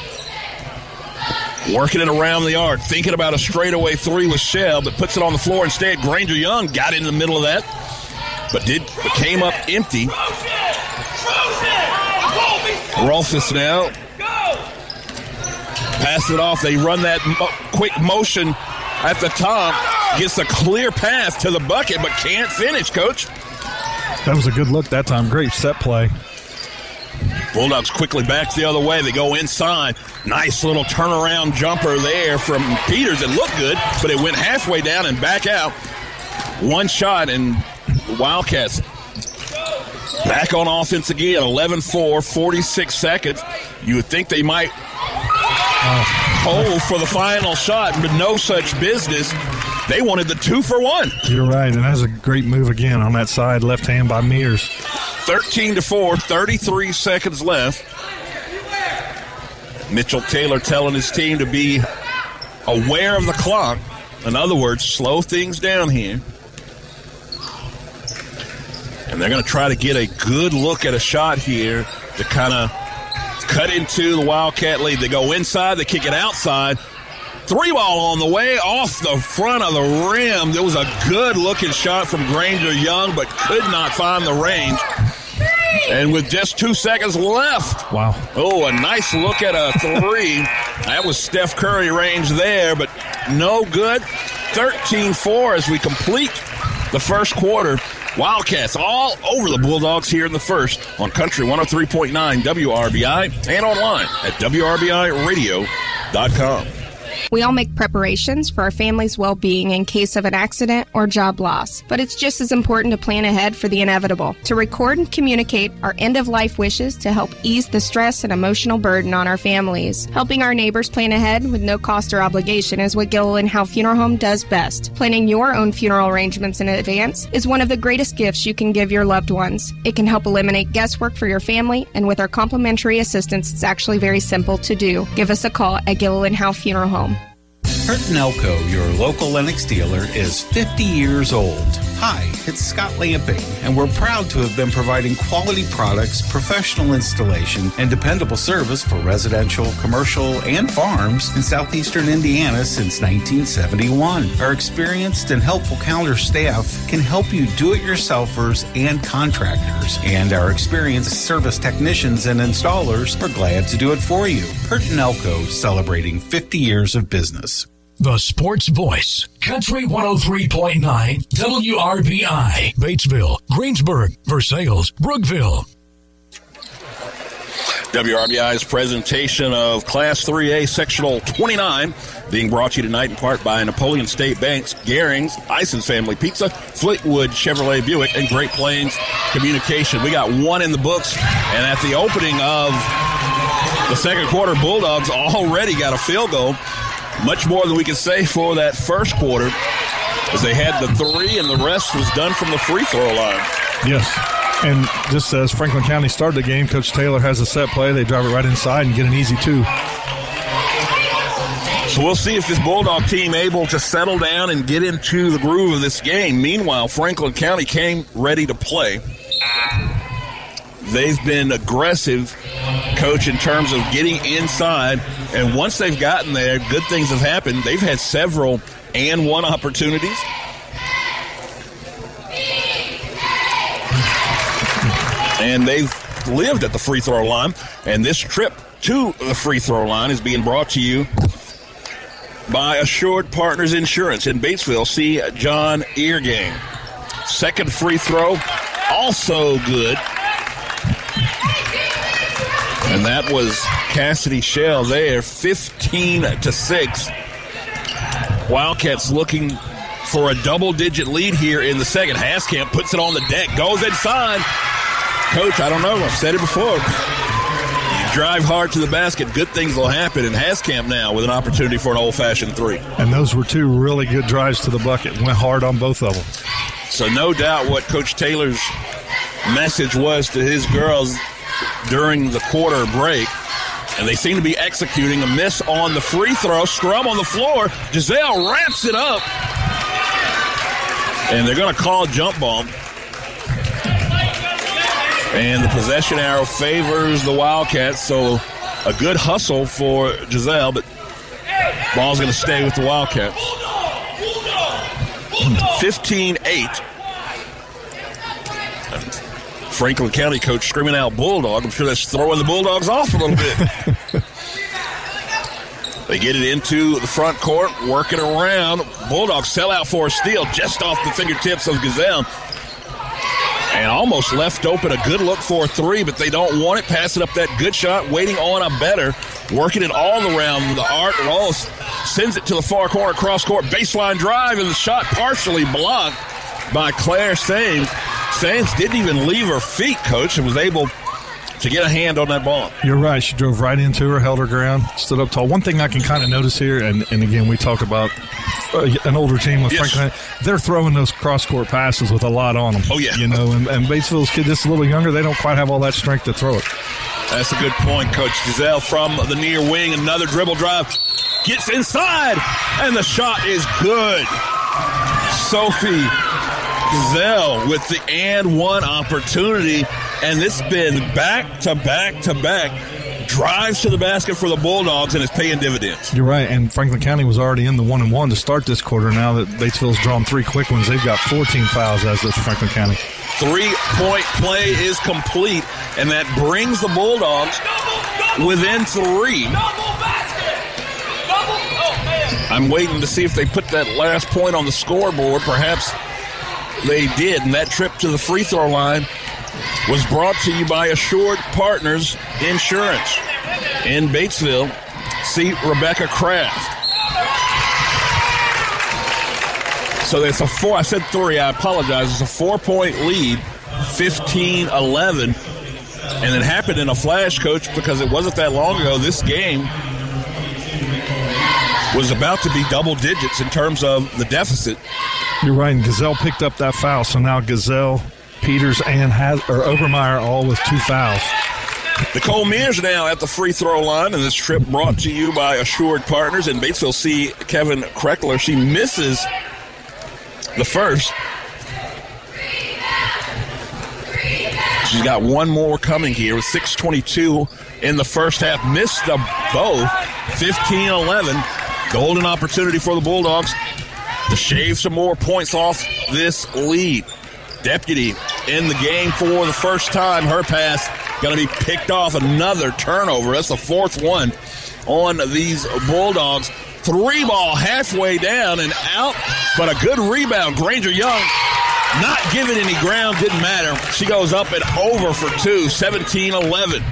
[SPEAKER 2] Working it around the arc, thinking about a straightaway three with Shell, but puts it on the floor instead. Granger Young got in the middle of that, but did but came up empty. Rolfus now. Pass it off. They run that mo- quick motion at the top. Gets a clear path to the bucket, but can't finish, coach.
[SPEAKER 3] That was a good look that time. Great set play.
[SPEAKER 2] Bulldogs quickly back the other way. They go inside. Nice little turnaround jumper there from Peters. It looked good, but it went halfway down and back out. One shot, and Wildcats back on offense again. 11 4, 46 seconds. You would think they might hold for the final shot, but no such business. They wanted the two for one.
[SPEAKER 3] You're right, and that's a great move again on that side, left hand by Mears.
[SPEAKER 2] 13 to 4, 33 seconds left. Mitchell Taylor telling his team to be aware of the clock. In other words, slow things down here. And they're going to try to get a good look at a shot here to kind of cut into the Wildcat lead. They go inside, they kick it outside. Three ball on the way off the front of the rim. There was a good looking shot from Granger Young, but could not find the range. And with just two seconds left.
[SPEAKER 3] Wow.
[SPEAKER 2] Oh, a nice look at a three. that was Steph Curry range there, but no good. 13 4 as we complete the first quarter. Wildcats all over the Bulldogs here in the first on Country 103.9 WRBI and online at WRBIRadio.com.
[SPEAKER 11] We all make preparations for our family's well being in case of an accident or job loss, but it's just as important to plan ahead for the inevitable. To record and communicate our end of life wishes to help ease the stress and emotional burden on our families. Helping our neighbors plan ahead with no cost or obligation is what Gilliland Howe Funeral Home does best. Planning your own funeral arrangements in advance is one of the greatest gifts you can give your loved ones. It can help eliminate guesswork for your family, and with our complimentary assistance, it's actually very simple to do. Give us a call at Gilliland Howe Funeral Home.
[SPEAKER 12] Hurton Elko, your local Lennox dealer, is 50 years old. Hi, it's Scott Lamping, and we're proud to have been providing quality products, professional installation, and dependable service for residential, commercial, and farms in southeastern Indiana since 1971. Our experienced and helpful counter staff can help you do-it-yourselfers and contractors, and our experienced service technicians and installers are glad to do it for you. Hurton Elko, celebrating 50 years of business.
[SPEAKER 1] The Sports Voice, Country 103.9, WRBI, Batesville, Greensburg, Versailles, Brookville.
[SPEAKER 2] WRBI's presentation of Class 3A Sectional 29 being brought to you tonight in part by Napoleon State Banks, Garings, Ison's Family Pizza, Fleetwood Chevrolet Buick, and Great Plains Communication. We got one in the books, and at the opening of the second quarter, Bulldogs already got a field goal. Much more than we can say for that first quarter, as they had the three, and the rest was done from the free throw line.
[SPEAKER 3] Yes. And just as Franklin County started the game, Coach Taylor has a set play. They drive it right inside and get an easy two.
[SPEAKER 2] So we'll see if this Bulldog team able to settle down and get into the groove of this game. Meanwhile, Franklin County came ready to play. They've been aggressive, coach, in terms of getting inside. And once they've gotten there, good things have happened. They've had several and one opportunities. And they've lived at the free throw line. And this trip to the free throw line is being brought to you by Assured Partners Insurance in Batesville. See John Eargang. Second free throw, also good. And that was Cassidy Shell there, 15 to 6. Wildcats looking for a double digit lead here in the second. Haskamp puts it on the deck, goes inside. Coach, I don't know. I've said it before. You drive hard to the basket, good things will happen. And Haskamp now with an opportunity for an old fashioned three.
[SPEAKER 3] And those were two really good drives to the bucket. Went hard on both of them.
[SPEAKER 2] So, no doubt what Coach Taylor's message was to his girls during the quarter break. And they seem to be executing a miss on the free throw. Scrum on the floor. Giselle wraps it up. And they're going to call jump ball. And the possession arrow favors the Wildcats. So a good hustle for Giselle, but ball's going to stay with the Wildcats. 15 8. Franklin County coach screaming out Bulldog. I'm sure that's throwing the Bulldogs off a little bit. they get it into the front court, working around. Bulldogs sell out for a steal just off the fingertips of Gazelle. And almost left open a good look for a three, but they don't want it. Passing up that good shot, waiting on a better. Working it all around the art. Wallace sends it to the far corner, cross court, baseline drive, and the shot partially blocked by Claire Sains. Sains didn't even leave her feet, coach, and was able to get a hand on that ball.
[SPEAKER 3] You're right. She drove right into her, held her ground, stood up tall. One thing I can kind of notice here, and, and again, we talk about uh, an older team with
[SPEAKER 2] Yes.
[SPEAKER 3] Franklin. They're throwing those cross court passes with a lot on them.
[SPEAKER 2] Oh, yeah.
[SPEAKER 3] You know, and, and Batesville's kid just a little younger. They don't quite have all that strength to throw it.
[SPEAKER 2] That's a good point, Coach Giselle from the near wing. Another dribble drive. Gets inside, and the shot is good. Sophie Giselle with the and one opportunity. And it's been back to back to back drives to the basket for the Bulldogs, and it's paying dividends.
[SPEAKER 3] You're right. And Franklin County was already in the one and one to start this quarter. Now that Batesville's drawn three quick ones, they've got 14 fouls as of Franklin County.
[SPEAKER 2] Three point play is complete, and that brings the Bulldogs within three. I'm waiting to see if they put that last point on the scoreboard. Perhaps they did, and that trip to the free throw line was brought to you by Assured Partners Insurance in Batesville. See Rebecca Kraft. So it's a four. I said three. I apologize. It's a four point lead, 15 11. And it happened in a flash, coach, because it wasn't that long ago. This game was about to be double digits in terms of the deficit.
[SPEAKER 3] You're right. And Gazelle picked up that foul. So now Gazelle, Peters, and Has- or Obermeyer all with two fouls.
[SPEAKER 2] Nicole Mears now at the free throw line, and this trip brought to you by Assured Partners. And Batesville see Kevin Kreckler. She misses the first. She's got one more coming here with 6.22 in the first half. Missed the both. 15 11. Golden opportunity for the Bulldogs to shave some more points off this lead. Deputy in the game for the first time. Her pass going to be picked off. Another turnover. That's the fourth one on these Bulldogs. Three ball halfway down and out, but a good rebound. Granger Young not giving any ground, didn't matter. She goes up and over for two, 17 11.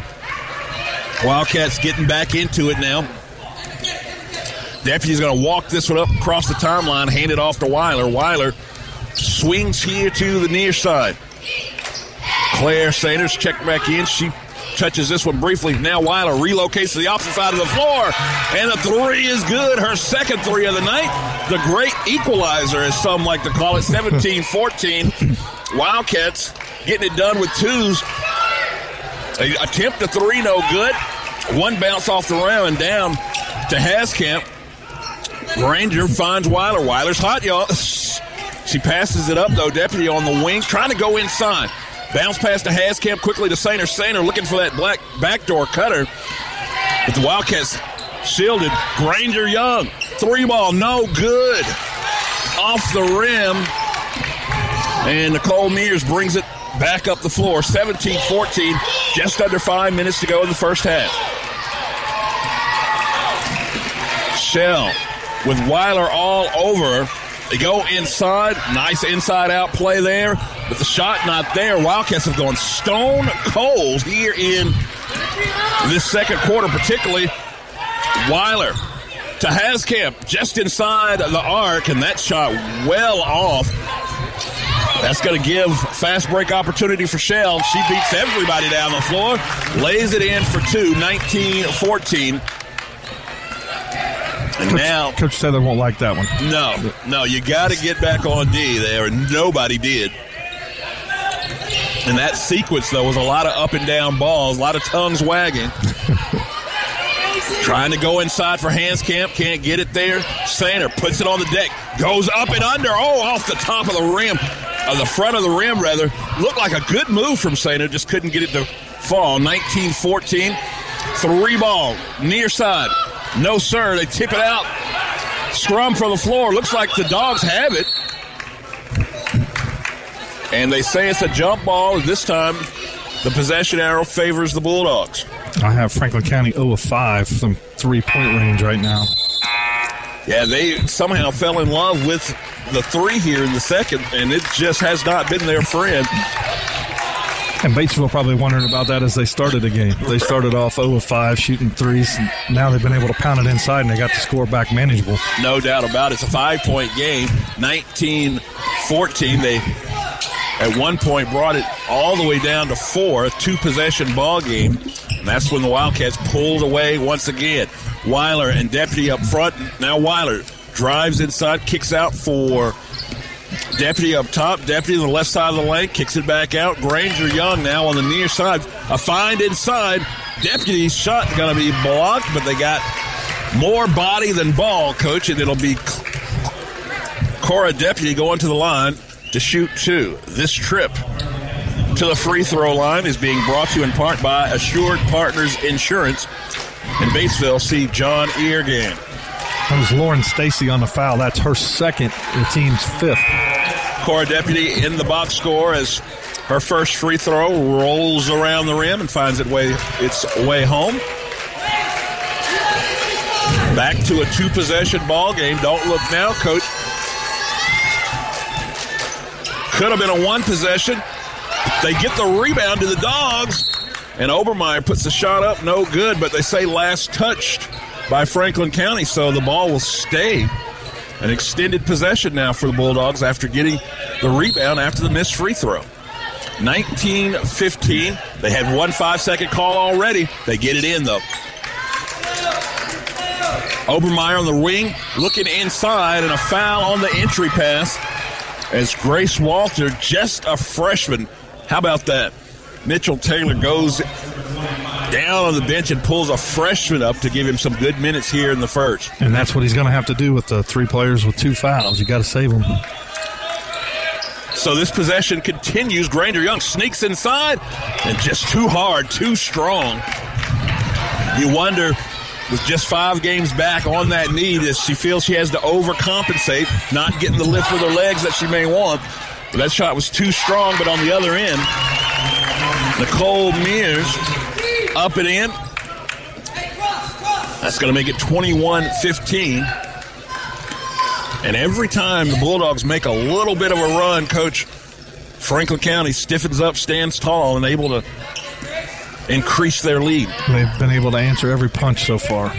[SPEAKER 2] Wildcats getting back into it now. Deputy's going to walk this one up across the timeline, hand it off to Weiler. Weiler swings here to the near side. Claire Sanders check back in. She touches this one briefly. Now Weiler relocates to the opposite side of the floor, and the three is good. Her second three of the night. The great equalizer, as some like to call it, 17 14. Wildcats getting it done with twos. They attempt a three, no good. One bounce off the rim and down to Haskamp. Granger finds Weiler. Weiler's hot, y'all. She passes it up, though. Deputy on the wing, trying to go inside. Bounce pass to Haskamp, quickly to Sainer. Sainer looking for that black backdoor cutter. But the Wildcats shielded. Granger Young, three ball, no good. Off the rim. And Nicole Mears brings it back up the floor. 17 14, just under five minutes to go in the first half. Shell with Weiler all over. They go inside. Nice inside out play there. But the shot not there. Wildcats have gone stone cold here in this second quarter, particularly Weiler to Haskamp just inside the arc, and that shot well off. That's going to give fast break opportunity for Shell. She beats everybody down the floor, lays it in for two, 19 14. And
[SPEAKER 3] Coach,
[SPEAKER 2] now,
[SPEAKER 3] Coach said they won't like that one.
[SPEAKER 2] no, no, you got to get back on D there, and nobody did. And that sequence, though, was a lot of up and down balls, a lot of tongues wagging. Trying to go inside for Haskamp, can't get it there. Sainer puts it on the deck, goes up and under. Oh, off the top of the rim, uh, the front of the rim, rather. Looked like a good move from Sainer, just couldn't get it to fall. 19 14. Three ball, near side. No, sir. They tip it out. Scrum from the floor. Looks like the dogs have it. And they say it's a jump ball. This time, the possession arrow favors the Bulldogs.
[SPEAKER 3] I have Franklin County 0 of 5 from three point range right now.
[SPEAKER 2] Yeah, they somehow fell in love with the three here in the second, and it just has not been their friend.
[SPEAKER 3] And Batesville probably wondering about that as they started the game. They started off 0 of 5 shooting threes, and now they've been able to pound it inside, and they got the score back manageable.
[SPEAKER 2] No doubt about it. It's a five point game, 19 14. They at one point brought it all the way down to four, a two possession ball game. And that's when the Wildcats pulled away once again. Weiler and Deputy up front. Now Weiler drives inside, kicks out for Deputy up top. Deputy on the left side of the lane, kicks it back out. Granger Young now on the near side. A find inside. Deputy's shot going to be blocked, but they got more body than ball, coach, and it'll be Cora Deputy going to the line to shoot two. This trip to the free throw line is being brought to you in part by Assured Partners Insurance. In Batesville, see John Eargan.
[SPEAKER 3] That was Lauren Stacy on the foul. That's her second, the team's fifth.
[SPEAKER 2] Cora Deputy in the box score as her first free throw rolls around the rim and finds it way its way home. Back to a two possession ball game. Don't look now, coach. Could have been a one possession. They get the rebound to the dogs, and Obermeyer puts the shot up, no good. But they say last touched by Franklin County, so the ball will stay. An extended possession now for the Bulldogs after getting the rebound after the missed free throw. 19 15. They had one five second call already. They get it in, though. Obermeyer on the wing, looking inside, and a foul on the entry pass as Grace Walter, just a freshman. How about that? Mitchell Taylor goes down on the bench and pulls a freshman up to give him some good minutes here in the first.
[SPEAKER 3] And that's what he's going to have to do with the three players with two fouls. You got to save them.
[SPEAKER 2] So this possession continues. Granger Young sneaks inside and just too hard, too strong. You wonder, with just five games back on that knee, does she feel she has to overcompensate, not getting the lift with her legs that she may want? But that shot was too strong, but on the other end, Nicole Mears up and in. That's going to make it 21 15. And every time the Bulldogs make a little bit of a run, Coach Franklin County stiffens up, stands tall, and able to increase their lead.
[SPEAKER 3] They've been able to answer every punch so far.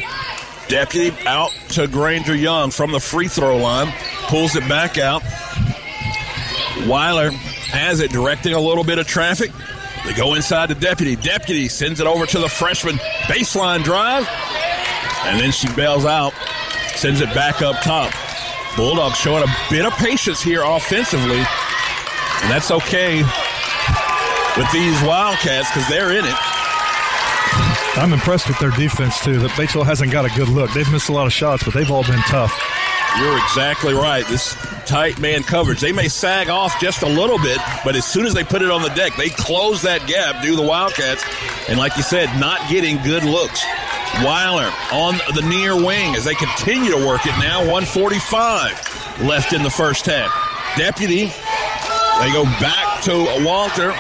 [SPEAKER 2] Deputy out to Granger Young from the free throw line, pulls it back out. Weiler has it, directing a little bit of traffic. They go inside the Deputy. Deputy sends it over to the freshman baseline drive, and then she bails out, sends it back up top. Bulldogs showing a bit of patience here offensively, and that's okay with these Wildcats because they're in it.
[SPEAKER 3] I'm impressed with their defense, too. That Batesville hasn't got a good look. They've missed a lot of shots, but they've all been tough.
[SPEAKER 2] You're exactly right. This tight man coverage. They may sag off just a little bit, but as soon as they put it on the deck, they close that gap, do the Wildcats. And like you said, not getting good looks. Weiler on the near wing as they continue to work it now. 145 left in the first half. Deputy, they go back to Walter.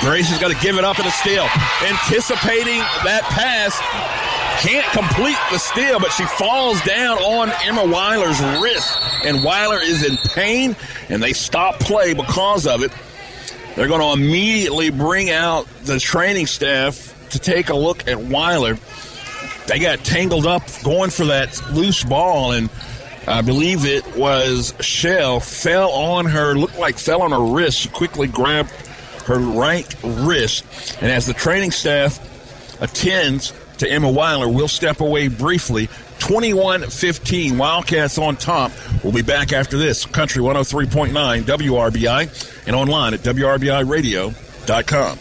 [SPEAKER 2] Grace has got to give it up in a steal. Anticipating that pass. Can't complete the steal, but she falls down on Emma Weiler's wrist. And Weiler is in pain, and they stop play because of it. They're going to immediately bring out the training staff to take a look at Weiler. They got tangled up going for that loose ball, and I believe it was Shell fell on her, looked like fell on her wrist. She quickly grabbed her right wrist, and as the training staff attends to Emma Weiler, we'll step away briefly. 21 15, Wildcats on top. We'll be back after this. Country 103.9 WRBI and online at WRBIRadio.com.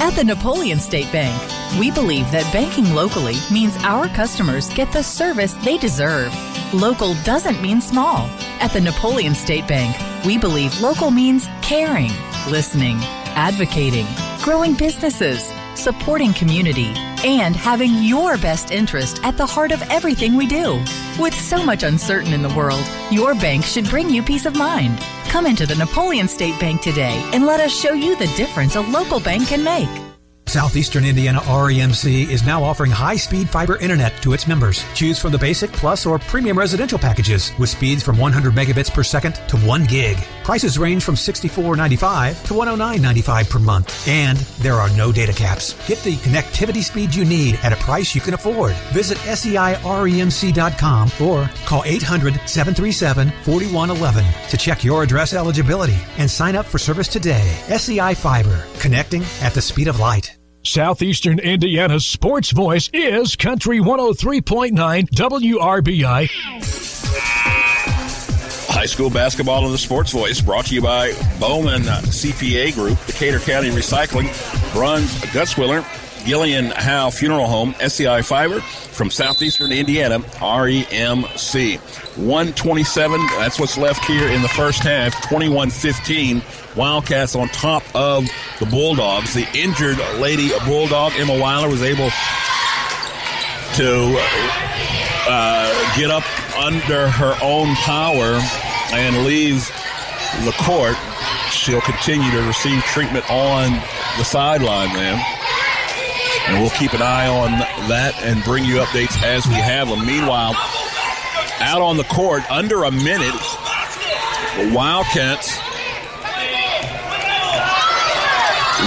[SPEAKER 13] At the Napoleon State Bank, we believe that banking locally means our customers get the service they deserve. Local doesn't mean small. At the Napoleon State Bank, we believe local means caring, listening, advocating, growing businesses, supporting community, and having your best interest at the heart of everything we do. With so much uncertain in the world, your bank should bring you peace of mind. Come into the Napoleon State Bank today and let us show you the difference a local bank can make.
[SPEAKER 14] Southeastern Indiana REMC is now offering high-speed fiber internet to its members. Choose from the basic, plus, or premium residential packages with speeds from 100 megabits per second to 1 gig. Prices range from $64.95 to $109.95 per month. And there are no data caps. Get the connectivity speed you need at a price you can afford. Visit SEIREMC.com or call 800-737-4111 to check your address eligibility and sign up for service today. SEI Fiber, connecting at the speed of light.
[SPEAKER 1] Southeastern Indiana's sports voice is Country 103.9 WRBI.
[SPEAKER 2] High school basketball in the Sports Voice brought to you by Bowman CPA Group, Decatur County Recycling, Bruns Gutzwiller, Gilliland Howe Funeral Home, SEI Fiber from Southeastern Indiana, REMC. 127, that's what's left here in the first half, 21 15. Wildcats on top of the Bulldogs. The injured Lady Bulldog, Emma Weiler, was able to uh, get up under her own power and leave the court. She'll continue to receive treatment on the sideline, then. And we'll keep an eye on that and bring you updates as we have them. Meanwhile, out on the court, under a minute, the Wildcats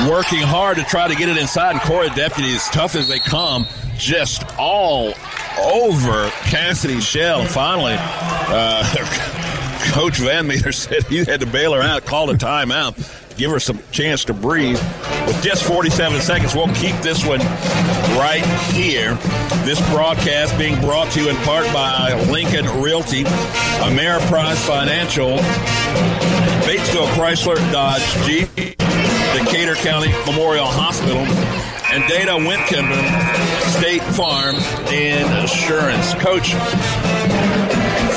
[SPEAKER 2] working hard to try to get it inside. And Cora Deputy, as tough as they come, just all over Cassidy Shell. Finally, uh, Coach Van Meter said he had to bail her out, called a timeout, give her some chance to breathe. With just 47 seconds, we'll keep this one right here. This broadcast being brought to you in part by Lincoln Realty, Ameriprise Financial, Batesville Chrysler Dodge Jeep, Decatur County Memorial Hospital, and Dana Whitkemper State Farm Insurance. Coach,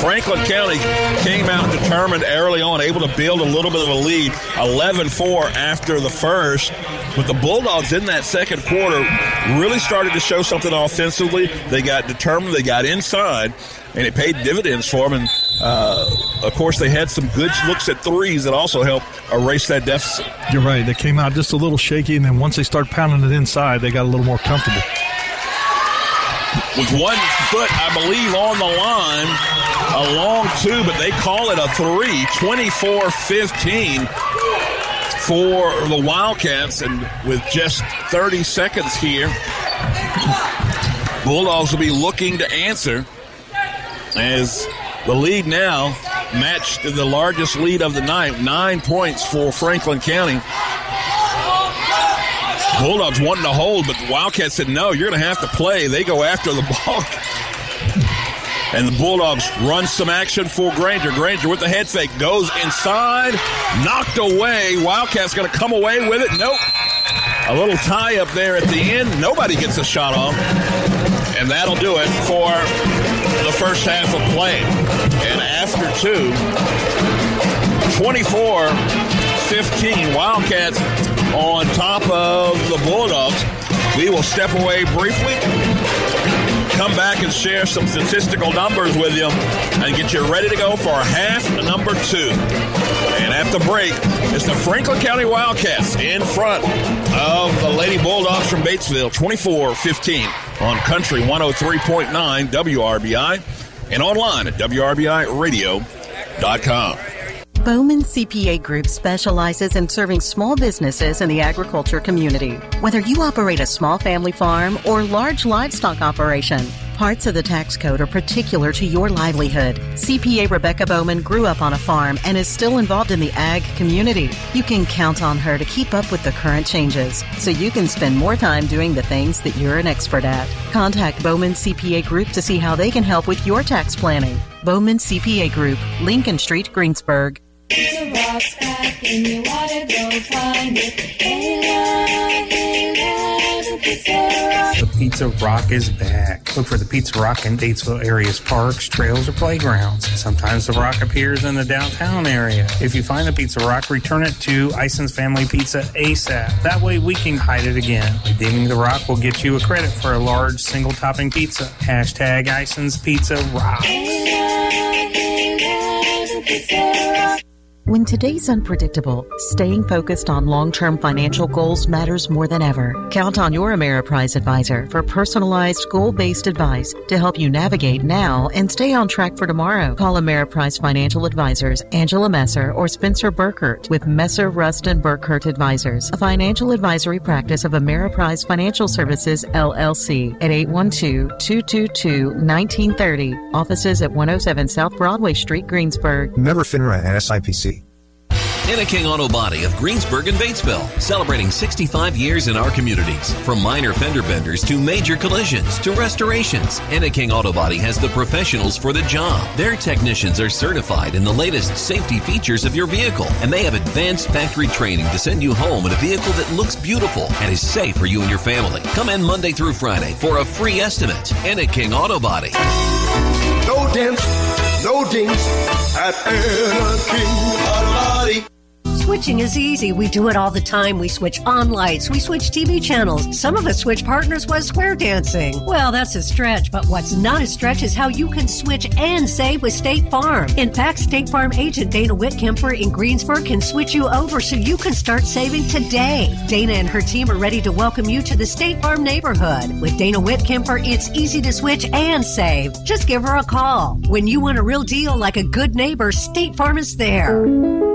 [SPEAKER 2] Franklin County came out determined early on, able to build a little bit of a lead, 11 4 after the first. But the Bulldogs in that second quarter really started to show something offensively. They got determined, they got inside, and it paid dividends for them. And uh, of course, they had some good looks at threes that also helped erase that deficit.
[SPEAKER 3] You're right. They came out just a little shaky, and then once they started pounding it inside, they got a little more comfortable.
[SPEAKER 2] With one foot, I believe, on the line, a long two, but they call it a three, 24 15 for the Wildcats. And with just 30 seconds here, Bulldogs will be looking to answer as the lead now matched the largest lead of the night, nine points for Franklin County. Bulldogs wanting to hold, but the Wildcats said, no, you're going to have to play. They go after the ball. And the Bulldogs run some action for Granger. Granger with the head fake goes inside, knocked away. Wildcats going to come away with it. Nope. A little tie up there at the end. Nobody gets a shot off. And that'll do it for the first half of play. And after two, 24 15, Wildcats on top of the Bulldogs. We will step away briefly, come back and share some statistical numbers with you, and get you ready to go for half number two. And at the break, it's the Franklin County Wildcats in front of the Lady Bulldogs from Batesville, 24 15 on Country 103.9 WRBI and online at WRBIRadio.com.
[SPEAKER 15] Bowman CPA Group specializes in serving small businesses in the agriculture community. Whether you operate a small family farm or large livestock operation, parts of the tax code are particular to your livelihood. CPA Rebecca Bowman grew up on a farm and is still involved in the ag community. You can count on her to keep up with the current changes so you can spend more time doing the things that you're an expert at. Contact Bowman CPA Group to see how they can help with your tax planning. Bowman CPA Group, Lincoln Street, Greensburg.
[SPEAKER 16] Pizza Rock's back and you oughta go find it. Hey, hey, the Pizza Rock.
[SPEAKER 17] The Pizza Rock is back. Look for the Pizza Rock in Batesville area's parks, trails, or playgrounds. Sometimes the rock appears in the downtown area. If you find the Pizza Rock, return it to Ison's Family Pizza ASAP. That way we can hide it again. Redeeming the rock will get you a credit for a large single topping pizza. Hashtag Ison's Pizza Rock.
[SPEAKER 9] When today's unpredictable, staying focused on long term financial goals matters more than ever. Count on your Ameriprise advisor for personalized, goal based advice to help you navigate now and stay on track for tomorrow. Call Ameriprise Financial Advisors Angela Messer or Spencer Burkert with Messer, Rust, and Burkert Advisors, a financial advisory practice of Ameriprise Financial Services LLC at 812 222 1930. Offices at 107 South Broadway Street, Greensburg.
[SPEAKER 18] Member FINRA and SIPC.
[SPEAKER 6] King Auto Body of Greensburg and Batesville, celebrating 65 years in our communities. From minor fender benders to major collisions to restorations, King Auto Body has the professionals for the job. Their technicians are certified in the latest safety features of your vehicle, and they have advanced factory training to send you home in a vehicle that looks beautiful and is safe for you and your family. Come in Monday through Friday for a free estimate. King Auto Body.
[SPEAKER 16] No dents, no dings at Anna King Auto.
[SPEAKER 19] Switching is easy. We do it all the time. We switch on lights. We switch TV channels. Some of us switch partners while square dancing. Well, that's a stretch, but what's not a stretch is how you can switch and save with State Farm. In fact, State Farm agent Dana Whitkemper in Greensburg can switch you over so you can start saving today. Dana and her team are ready to welcome you to the State Farm neighborhood. With Dana Whitkemper, it's easy to switch and save. Just give her a call. When you want a real deal like a good neighbor, State Farm is there.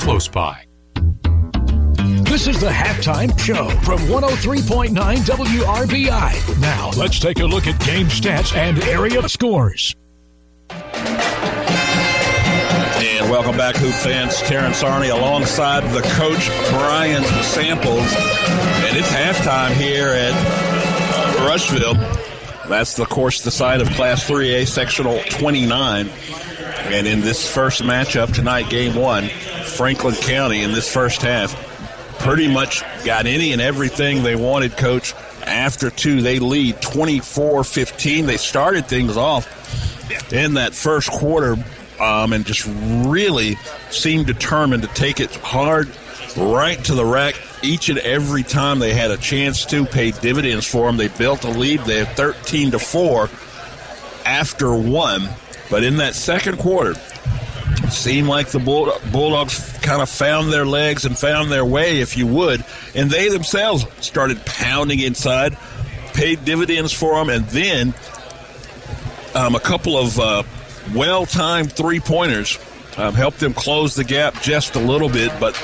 [SPEAKER 4] close by.
[SPEAKER 1] This is the halftime show from 103.9 WRBI. Now, let's take a look at game stats and area scores.
[SPEAKER 2] And welcome back, Hoop fans. Terrence Arney alongside the coach, Brian Samples. And it's halftime here at Rushville. That's, of course, the site of Class 3A Sectional 29. And in this first matchup tonight, game one, Franklin County in this first half pretty much got any and everything they wanted, coach. After two, they lead 24 15. They started things off in that first quarter um, and just really seemed determined to take it hard right to the rack each and every time they had a chance to pay dividends for them. They built a lead. They had 13 to 4 after one. But in that second quarter, it seemed like the Bull- Bulldogs kind of found their legs and found their way, if you would, and they themselves started pounding inside, paid dividends for them, and then um, a couple of uh, well timed three pointers um, helped them close the gap just a little bit. But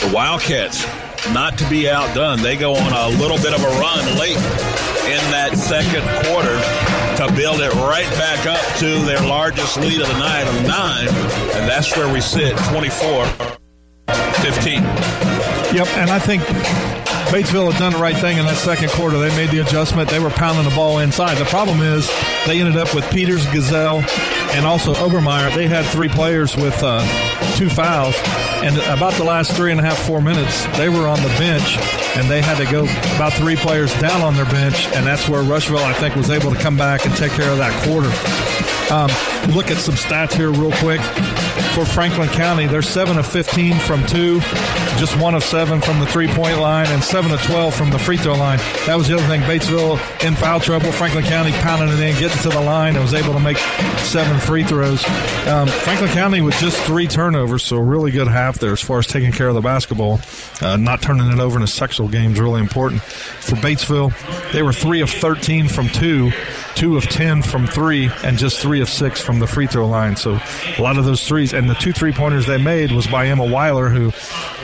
[SPEAKER 2] the Wildcats, not to be outdone, they go on a little bit of a run late in that second quarter to build it right back up to their largest lead of the night of nine. And that's where we sit 24 15.
[SPEAKER 3] Yep, and I think Batesville had done the right thing in that second quarter. They made the adjustment. They were pounding the ball inside. The problem is they ended up with Peters, Gazelle, and also Obermeyer. They had three players with uh, two fouls. And about the last three and a half, four minutes, they were on the bench, and they had to go about three players down on their bench. And that's where Rushville, I think, was able to come back and take care of that quarter. Um, look at some stats here real quick. For Franklin County, they're 7 of 15 from 2, just 1 of 7 from the three point line, and 7 of 12 from the free throw line. That was the other thing. Batesville in foul trouble. Franklin County pounding it in, getting to the line, and was able to make seven free throws. Um, Franklin County with just three turnovers, so a really good half there as far as taking care of the basketball. Uh, not turning it over in a sectional game is really important. For Batesville, they were 3 of 13 from 2 two of 10 from three and just three of six from the free throw line. So a lot of those threes. And the two three pointers they made was by Emma Weiler, who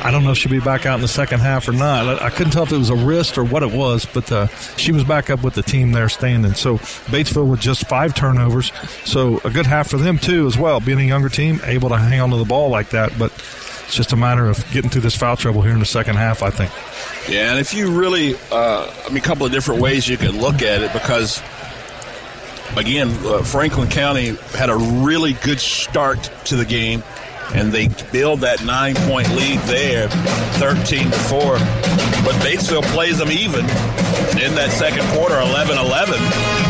[SPEAKER 3] I don't know if she'll be back out in the second half or not. I couldn't tell if it was a wrist or what it was, but uh, she was back up with the team there standing. So Batesville with just five turnovers. So a good half for them, too, as well. Being a younger team, able to hang on to the ball like that. But it's just a matter of getting through this foul trouble here in the second half, I think.
[SPEAKER 2] Yeah, and if you really, uh, I mean, a couple of different ways you can look at it because again, uh, Franklin County had a really good start to the game, and they build that nine point lead there, 13 to 4. But Batesville plays them even in that second quarter, 11 11.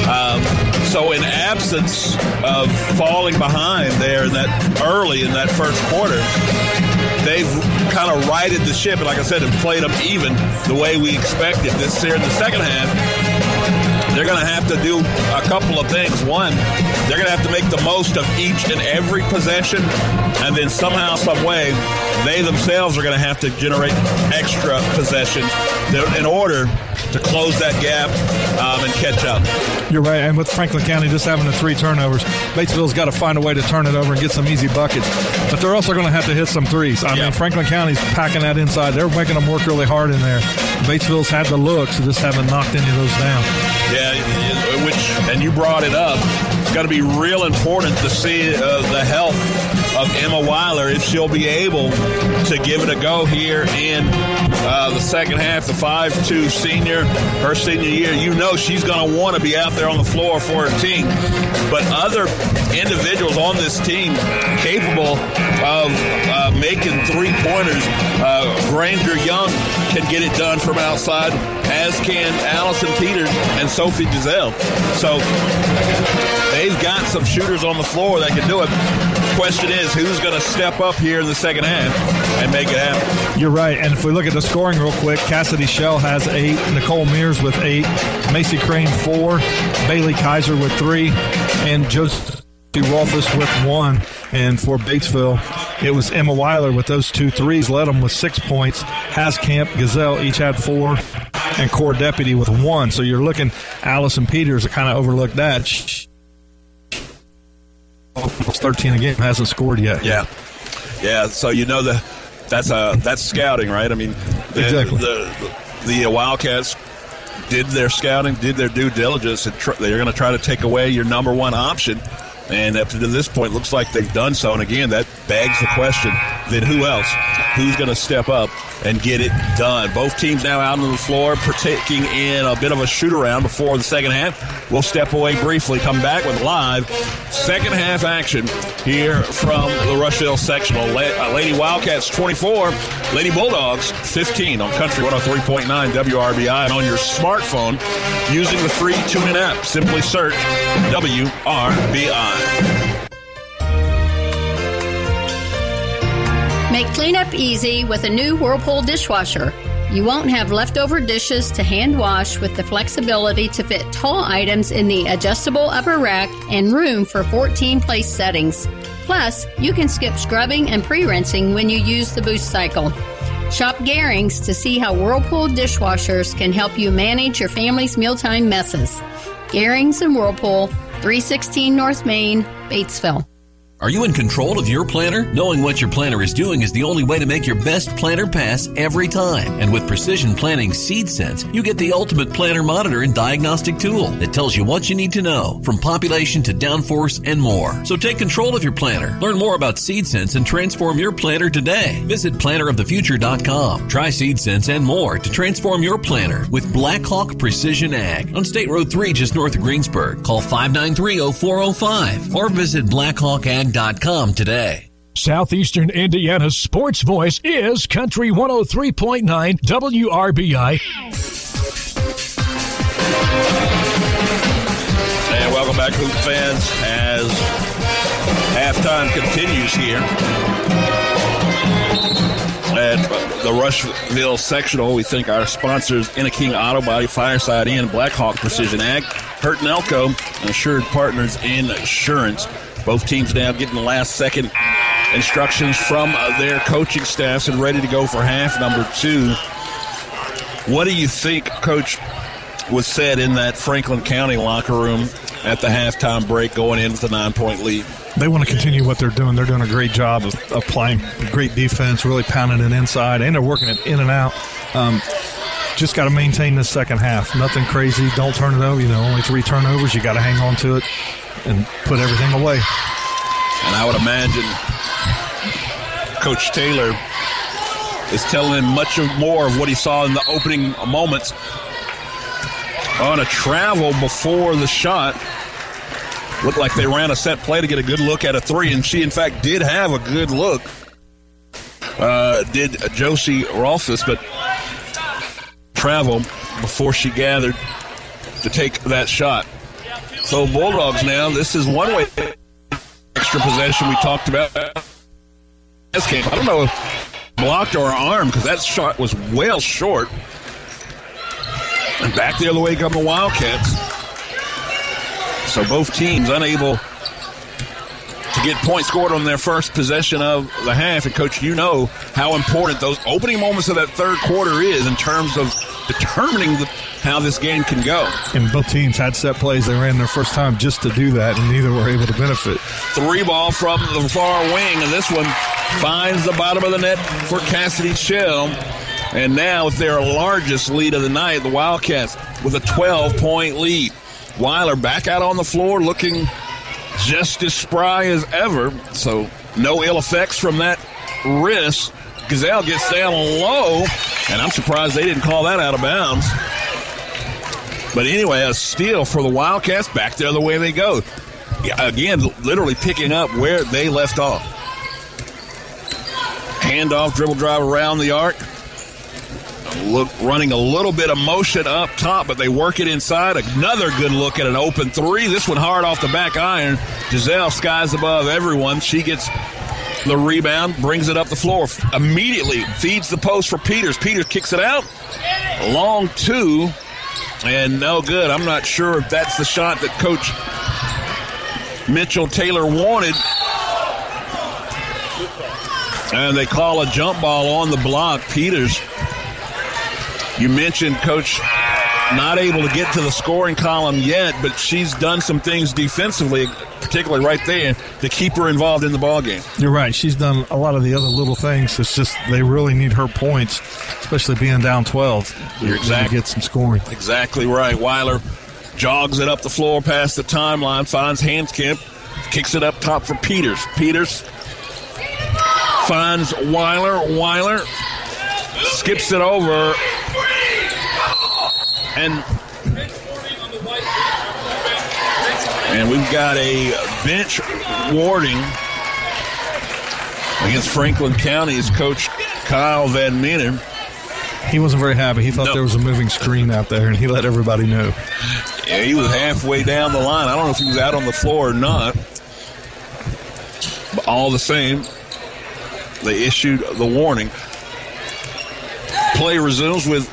[SPEAKER 2] Um, so, in absence of falling behind there in that early in that first quarter, they've kind of righted the ship, and like I said, have played them even the way we expected. This here in the second half, they're going to have to do a couple of things. One, they're going to have to make the most of each and every possession, and then somehow, some way, they themselves are going to have to generate extra possessions in order to close that gap um, and catch up.
[SPEAKER 3] You're right, and with Franklin County just having the three turnovers, Batesville's got to find a way to turn it over and get some easy buckets. But they're also going to have to hit some threes. I yeah. mean, Franklin County's packing that inside. They're making them work really hard in there. Batesville's had the looks, so just haven't knocked any of those down.
[SPEAKER 2] Yeah, which and you brought it up. It's got to be real important to see uh, the health of Emma Weiler if she'll be able to give it a go here in uh, the second half. The five-two senior, her senior year, you know she's going to want to be out there on the floor for her team. But other individuals on this team capable of uh, making three pointers, uh, Granger Young can get it done from outside, as can Allison Peters and Sophie Giselle. So they've got some shooters on the floor that can do it. Question is, who's going to step up here in the second half and make it happen?
[SPEAKER 3] You're right. And if we look at the scoring real quick, Cassidy Shell has eight, Nicole Mears with eight, Macy Crane four, Bailey Kaiser with three, and Joseph Rolfus with one. And for Batesville, it was Emma Weiler with those two threes, led them with six points. Haskamp, Gazelle each had four, and Cora Deputy with one. So you're looking, Allison Peters to kind of overlooked that. She, almost 13 a game, hasn't scored yet.
[SPEAKER 2] Yeah. Yeah, so you know the that's a that's scouting, right? I mean, the,
[SPEAKER 3] exactly.
[SPEAKER 2] The, the, the Wildcats did their scouting, did their due diligence, and tr- they're going to try to take away your number one option and up to this point, looks like they've done so. And again, that begs the question then who else? Who's going to step up and get it done? Both teams now out on the floor, partaking in a bit of a shoot around before the second half. We'll step away briefly, come back with live second half action here from the Rushville sectional. Uh, Lady Wildcats 24, Lady Bulldogs 15 on Country 103.9 WRBI and on your smartphone using the free TuneIn app. Simply search WRBI.
[SPEAKER 20] Make cleanup easy with a new Whirlpool dishwasher. You won't have leftover dishes to hand wash with the flexibility to fit tall items in the adjustable upper rack and room for 14 place settings. Plus, you can skip scrubbing and pre rinsing when you use the boost cycle. Shop Garings to see how Whirlpool dishwashers can help you manage your family's mealtime messes. Garings and Whirlpool, 316 North Main, Batesville.
[SPEAKER 6] Are you in control of your planter? Knowing what your planter is doing is the only way to make your best planter pass every time. And with Precision Planting Seed Sense, you get the ultimate planter monitor and diagnostic tool that tells you what you need to know, from population to downforce and more. So take control of your planter. Learn more about Seed Sense and transform your planter today. Visit planterofthefuture.com. Try Seed Sense and more to transform your planter with Blackhawk Precision Ag on State Road 3 just north of Greensburg. Call 593-0405 or visit blackhawkag.com today.
[SPEAKER 1] Southeastern Indiana's sports voice is Country 103.9 WRBI.
[SPEAKER 2] And welcome back, Hoop fans, as halftime continues here at the Rushville sectional. We thank our sponsors, King Auto Body, Fireside Inn, Blackhawk Precision Ag, Hurt and Elko, Assured Partners Insurance. Both teams now getting the last second instructions from their coaching staffs and ready to go for half number two. What do you think, Coach, was said in that Franklin County locker room at the halftime break going in with a nine point lead?
[SPEAKER 3] They want to continue what they're doing. They're doing a great job of, playing great defense, really pounding it inside, and they're working it in and out. Um, just got to maintain this second half. Nothing crazy. Don't turn it over. You know, only three turnovers. You got to hang on to it and put everything away.
[SPEAKER 2] And I would imagine Coach Taylor is telling him much more of what he saw in the opening moments on a travel before the shot. Looked like they ran a set play to get a good look at a three, and she, in fact, did have a good look. Uh, did Josie Rolfus, but travel before she gathered to take that shot. So Bulldogs now, this is one way extra possession we talked about. This game, I don't know if blocked or arm because that shot was well short. And back the other way come the Wildcats. So both teams unable to get points scored on their first possession of the half. And coach, you know how important those opening moments of that third quarter is in terms of determining the, how this game can go.
[SPEAKER 3] And both teams had set plays they ran their first time just to do that, and neither were able to benefit.
[SPEAKER 2] Three ball from the far wing, and this one finds the bottom of the net for Cassidy Shell. And now it's their largest lead of the night, the Wildcats, with a 12 point lead. Weiler back out on the floor looking just as spry as ever. So no ill effects from that wrist. Gazelle gets down low, and I'm surprised they didn't call that out of bounds. But anyway, a steal for the Wildcats. Back there the way they go. Again, literally picking up where they left off. Handoff, dribble drive around the arc. Look, running a little bit of motion up top, but they work it inside. Another good look at an open three. This one hard off the back iron. Giselle skies above everyone. She gets the rebound, brings it up the floor. Immediately feeds the post for Peters. Peters kicks it out. Long two, and no good. I'm not sure if that's the shot that Coach Mitchell Taylor wanted. And they call a jump ball on the block. Peters you mentioned Coach not able to get to the scoring column yet, but she's done some things defensively, particularly right there, to keep her involved in the ball game.
[SPEAKER 3] You're right. She's done a lot of the other little things. It's just they really need her points, especially being down 12.
[SPEAKER 2] You're exactly
[SPEAKER 3] get some scoring.
[SPEAKER 2] Exactly right. Weiler jogs it up the floor past the timeline, finds Haskamp, kicks it up top for Peters. Peters finds Weiler. Weiler skips it over and and we've got a bench warning against Franklin County's coach Kyle Van Meenen.
[SPEAKER 3] He wasn't very happy. He thought no. there was a moving screen out there, and he let everybody know.
[SPEAKER 2] Yeah, he was halfway down the line. I don't know if he was out on the floor or not. But all the same, they issued the warning. Play resumes with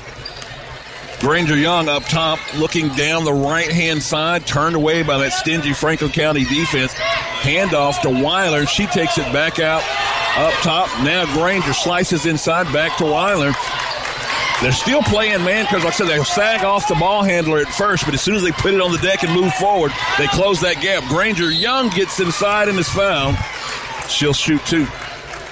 [SPEAKER 2] Granger Young up top, looking down the right hand side, turned away by that stingy Franklin County defense. Handoff to Weiler. She takes it back out up top. Now Granger slices inside back to Weiler. They're still playing man because, like I said, they sag off the ball handler at first, but as soon as they put it on the deck and move forward, they close that gap. Granger Young gets inside and is fouled. She'll shoot two.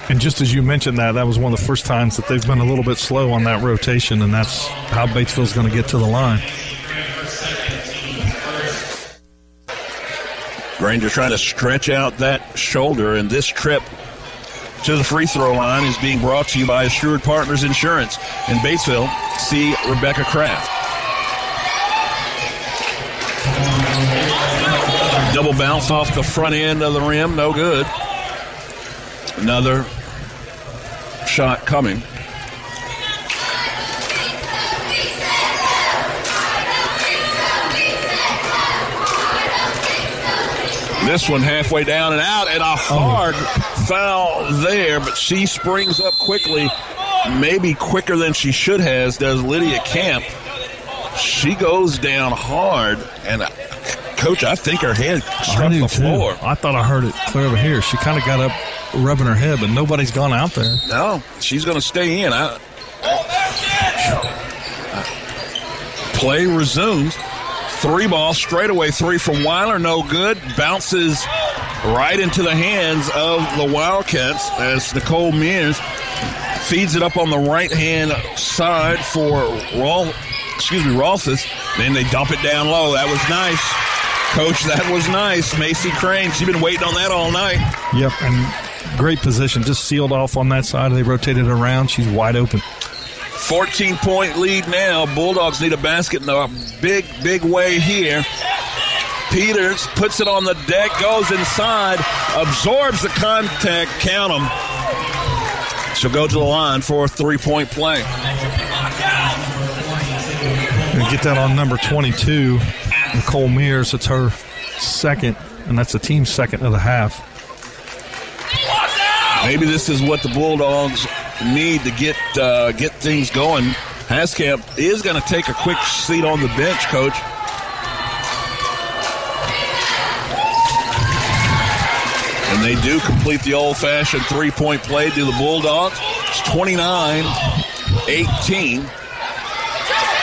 [SPEAKER 3] And just as you mentioned that, that was one of the first times that they've been a little bit slow on that rotation, and that's how Batesville's going to get to the line.
[SPEAKER 2] Granger trying to stretch out that shoulder, and this trip to the free throw line is being brought to you by Assured Partners Insurance in Batesville. See Rebecca Kraft. Double bounce off the front end of the rim, no good. Another shot coming. This one halfway down and out, and a hard foul there, but she springs up quickly, maybe quicker than she should has, does Lydia Camp. She goes down hard, and uh, coach, I think her head struck the
[SPEAKER 3] too.
[SPEAKER 2] floor.
[SPEAKER 3] I thought I heard it clear over here. She kind of got up, rubbing her head, but nobody's gone out there.
[SPEAKER 2] No, she's going to stay in. I, play resumes. Three ball, straightaway three from Weiler, no good. Bounces right into the hands of the Wildcats as Nicole Mears feeds it up on the right hand side for Rawl, excuse me, Rolfus. Then they dump it down low. That was nice. Coach, that was nice. Macy Crane, she's been waiting on that all night.
[SPEAKER 3] Yep, and great position. Just sealed off on that side. They rotated around. She's wide open.
[SPEAKER 2] 14 point lead now. Bulldogs need a basket in a big, big way here. Peters puts it on the deck, goes inside, absorbs the contact, count them. She'll go to the line for a three point play.
[SPEAKER 3] And get that on number 22, Nicole Mears. It's her second, and that's the team's second of the half.
[SPEAKER 2] Maybe this is what the Bulldogs need to get uh, get things going. Haskamp is going to take a quick seat on the bench, coach. And they do complete the old fashioned three point play to the Bulldogs. It's 29 18.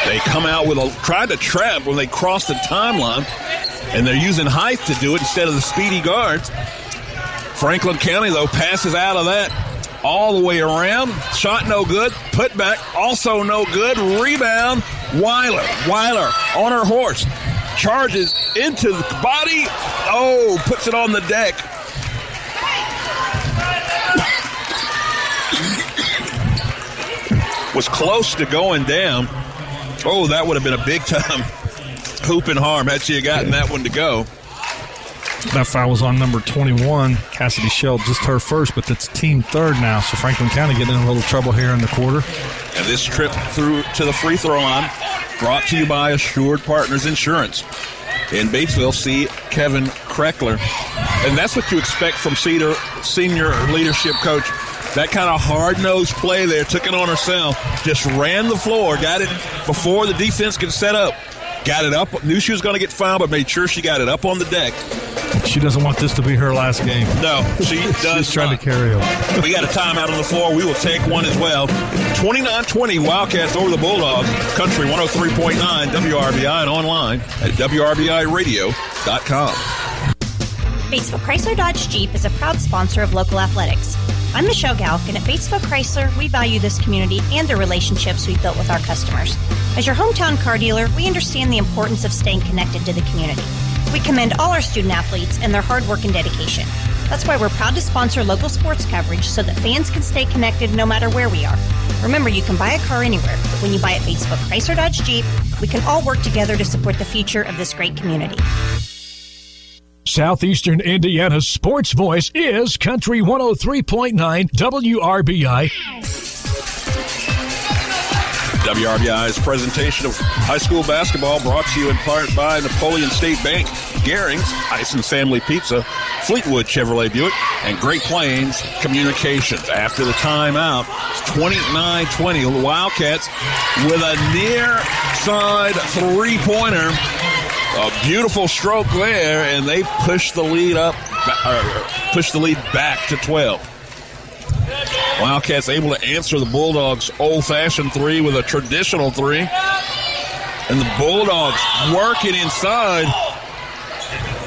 [SPEAKER 2] They come out with a tried to trap when they cross the timeline, and they're using height to do it instead of the speedy guards. Franklin County, though, passes out of that all the way around. Shot no good. Put back also no good. Rebound. Weiler. Weiler on her horse. Charges into the body. Oh, puts it on the deck. Was close to going down. Oh, that would have been a big time hoop and harm had she gotten that one to go.
[SPEAKER 3] That foul was on number 21, Cassidy Shell, just her first, but it's team third now. So Franklin County getting in a little trouble here in the quarter.
[SPEAKER 2] And this trip through to the free throw line brought to you by Assured Partners Insurance. In Batesville, see Kevin Kreckler. And that's what you expect from Cedar senior leadership coach. That kind of hard nosed play there, took it on herself, just ran the floor, got it before the defense could set up. Got it up, knew she was going to get fouled, but made sure she got it up on the deck.
[SPEAKER 3] She doesn't want this to be her last game.
[SPEAKER 2] No, she does
[SPEAKER 3] She's trying
[SPEAKER 2] not.
[SPEAKER 3] to carry over.
[SPEAKER 2] We got a timeout on the floor. We will take one as well. 29 20 Wildcats over the Bulldogs. Country 103.9 WRBI and online at WRBIRadio.com.
[SPEAKER 21] Batesville Chrysler Dodge Jeep is a proud sponsor of local athletics. I'm Michelle Galk, and at Batesville Chrysler, we value this community and the relationships we've built with our customers. As your hometown car dealer, we understand the importance of staying connected to the community. We commend all our student athletes and their hard work and dedication. That's why we're proud to sponsor local sports coverage so that fans can stay connected no matter where we are. Remember, you can buy a car anywhere, but when you buy at Batesville Chrysler Dodge Jeep, we can all work together to support the future of this great community.
[SPEAKER 1] Southeastern Indiana's sports voice is Country 103.9 WRBI.
[SPEAKER 2] WRBI's presentation of high school basketball brought to you in part by Napoleon State Bank, Garing's Ice and Family Pizza, Fleetwood Chevrolet Buick, and Great Plains Communications. After the timeout, it's 29-20. The Wildcats with a near side three-pointer. A beautiful stroke there, and they push the lead up, push the lead back to 12. Wildcats able to answer the Bulldogs' old fashioned three with a traditional three. And the Bulldogs working inside.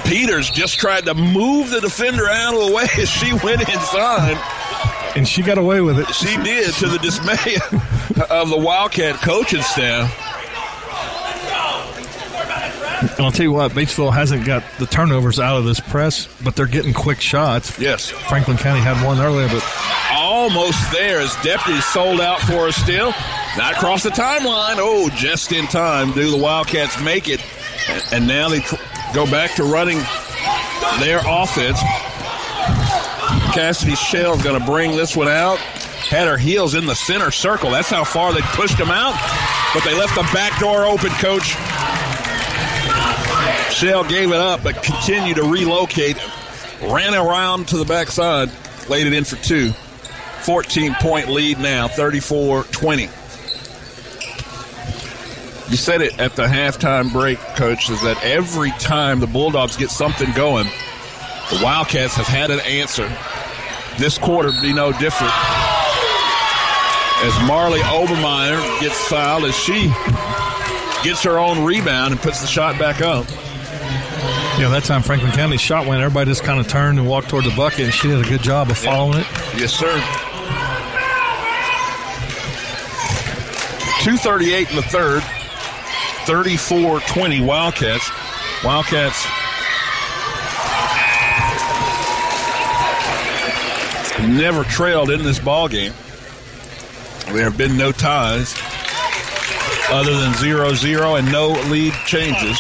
[SPEAKER 2] Peters just tried to move the defender out of the way as she went inside.
[SPEAKER 3] And she got away with it.
[SPEAKER 2] She did to the dismay of the Wildcat coaching staff.
[SPEAKER 3] And I'll tell you what, Batesville hasn't got the turnovers out of this press, but they're getting quick shots.
[SPEAKER 2] Yes.
[SPEAKER 3] Franklin County had one earlier, but
[SPEAKER 2] Almost there as deputies sold out for us still. Not across the timeline. Oh, just in time. Do the Wildcats make it? And- now they go back to running their offense. Cassidy Shell's going to bring this one out. Had her heels in the center circle. That's how far they pushed them out. But they left the back door open, coach. Shell gave it up, but continued to relocate. Ran around to the backside, laid it in for two. 14 point lead now, 34 20. You said it at the halftime break, coach, is that every time the Bulldogs get something going, the Wildcats have had an answer. This quarter be no different. As Marley Obermeyer gets fouled as she gets her own rebound and puts the shot back up.
[SPEAKER 3] Yeah, that time Franklin County shot went. Everybody just kind of turned and walked toward the bucket, and she did a good job of following it.
[SPEAKER 2] Yes, sir. 238 in the third. 34-20 Wildcats. Wildcats never trailed in this ball game. There have been no ties other than 0-0 and no lead changes.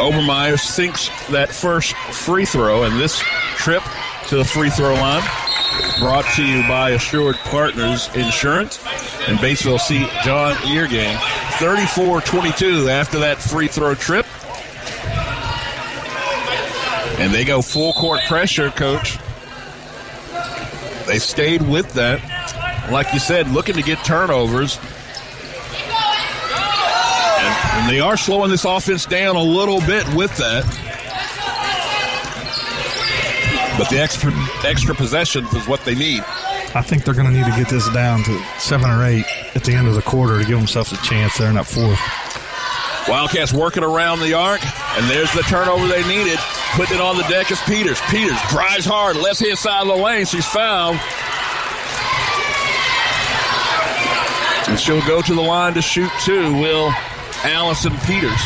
[SPEAKER 2] Obermeyer sinks that first free throw, and this trip to the free throw line brought to you by Assured Partners Insurance and Batesville C. John Eargang. 34-22 after that free throw trip. And they go full court pressure, coach. They stayed with that. Like you said, looking to get turnovers. And, and they are slowing this offense down a little bit with that. But the extra extra possessions is what they need.
[SPEAKER 3] I think they're going to need to get this down to seven or eight at the end of the quarter to give themselves a chance there in that fourth.
[SPEAKER 2] Wildcats working around the arc, and there's the turnover they needed. Putting it on the deck is Peters. Peters drives hard, left hand side of the lane. She's fouled. And she'll go to the line to shoot two, will Allison Peters.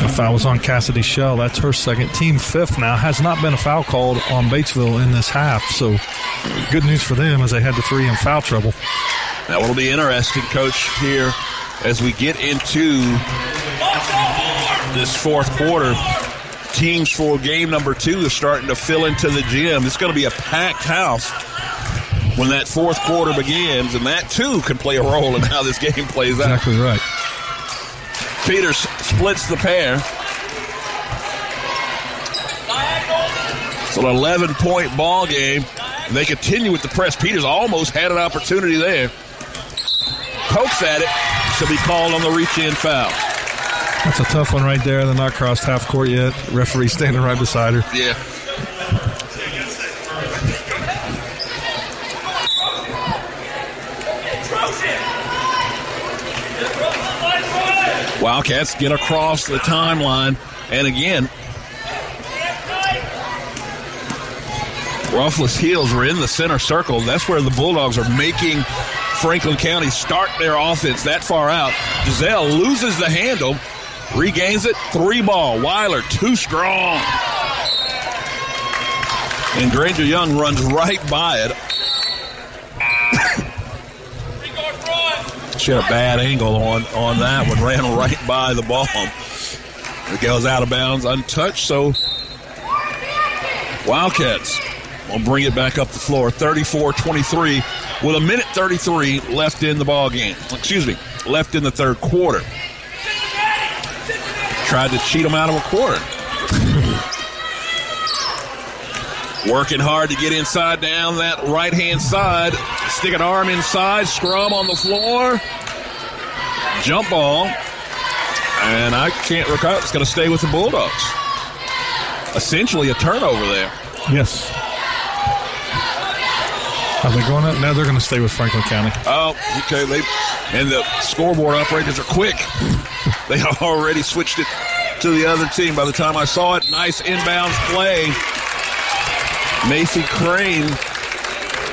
[SPEAKER 3] The foul was on Cassidy Shell. That's her second. Team fifth now. Has not been a foul called on Batesville in this half. So good news for them as they had the three in foul trouble.
[SPEAKER 2] That will be interesting, Coach, here as we get into this fourth quarter. Teams for game number two are starting to fill into the gym. It's going to be a packed house when that fourth quarter begins, and that too can play a role in how this game plays out.
[SPEAKER 3] Exactly right.
[SPEAKER 2] Peters splits the pair. It's an 11 point ball game. They continue with the press. Peters almost had an opportunity there. Pokes at it. Should be called on the reach in foul.
[SPEAKER 3] That's a tough one right there. They're not crossed half court yet. Referee standing right beside her.
[SPEAKER 2] Yeah. Wildcats get across the timeline, and again, Roughless Heels are in the center circle. That's where the Bulldogs are making Franklin County start their offense that far out. Giselle loses the handle, regains it, three ball. Weiler, too strong. And Granger Young runs right by it. Had a bad angle on, on that one, ran right by the ball. It goes out of bounds, untouched, so Wildcats will bring it back up the floor. 34-23 with a minute 33 left in the ball game. Excuse me, left in the third quarter. Tried to cheat them out of a quarter. Working hard to get inside down that right hand side. Stick an arm inside, scrum on the floor. Jump ball. And I can't recall. It's going to stay with the Bulldogs. Essentially a turnover there.
[SPEAKER 3] Yes. Are they going up? No, they're going to stay with Franklin County.
[SPEAKER 2] Oh, okay. They and the scoreboard operators are quick. they already switched it to the other team. By the time I saw it, nice inbounds play. Macy Crane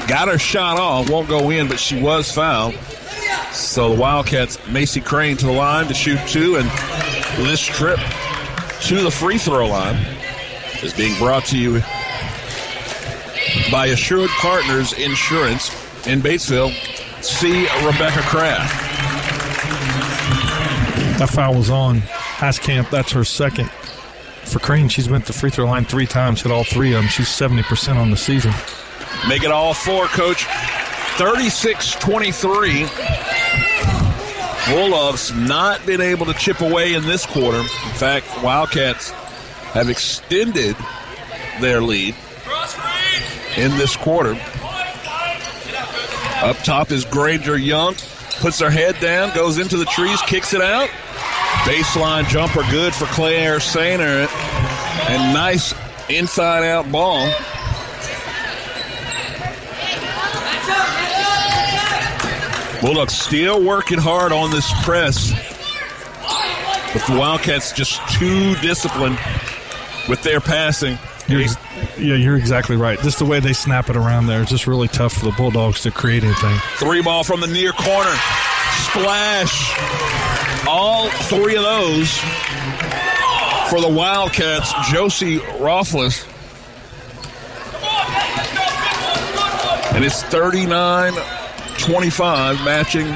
[SPEAKER 2] got her shot off. Won't go in, but she was fouled. So the Wildcats, Macy Crane to the line to shoot two, and this trip to the free throw line is being brought to you by Assured Partners Insurance in Batesville. See Rebecca Kraft.
[SPEAKER 3] That foul was on Haskamp. That's her second. For Crane, she's been at the free throw line three times, hit all three of them. She's 70% on the season.
[SPEAKER 2] Make it all four, coach. 36 23. Bulldogs not been able to chip away in this quarter. In fact, Wildcats have extended their lead in this quarter. Up top is Granger Young. Puts her head down, goes into the trees, kicks it out. Baseline jumper good for Claire Sainer. And nice inside out ball. Bulldogs still working hard on this press. But the Wildcats just too disciplined with their passing.
[SPEAKER 3] You're yeah, you're exactly right. Just the way they snap it around there, it's just really tough for the Bulldogs to create anything.
[SPEAKER 2] Three ball from the near corner. Splash. All three of those for the Wildcats. Josie Rothfuss. And it's 39 25, matching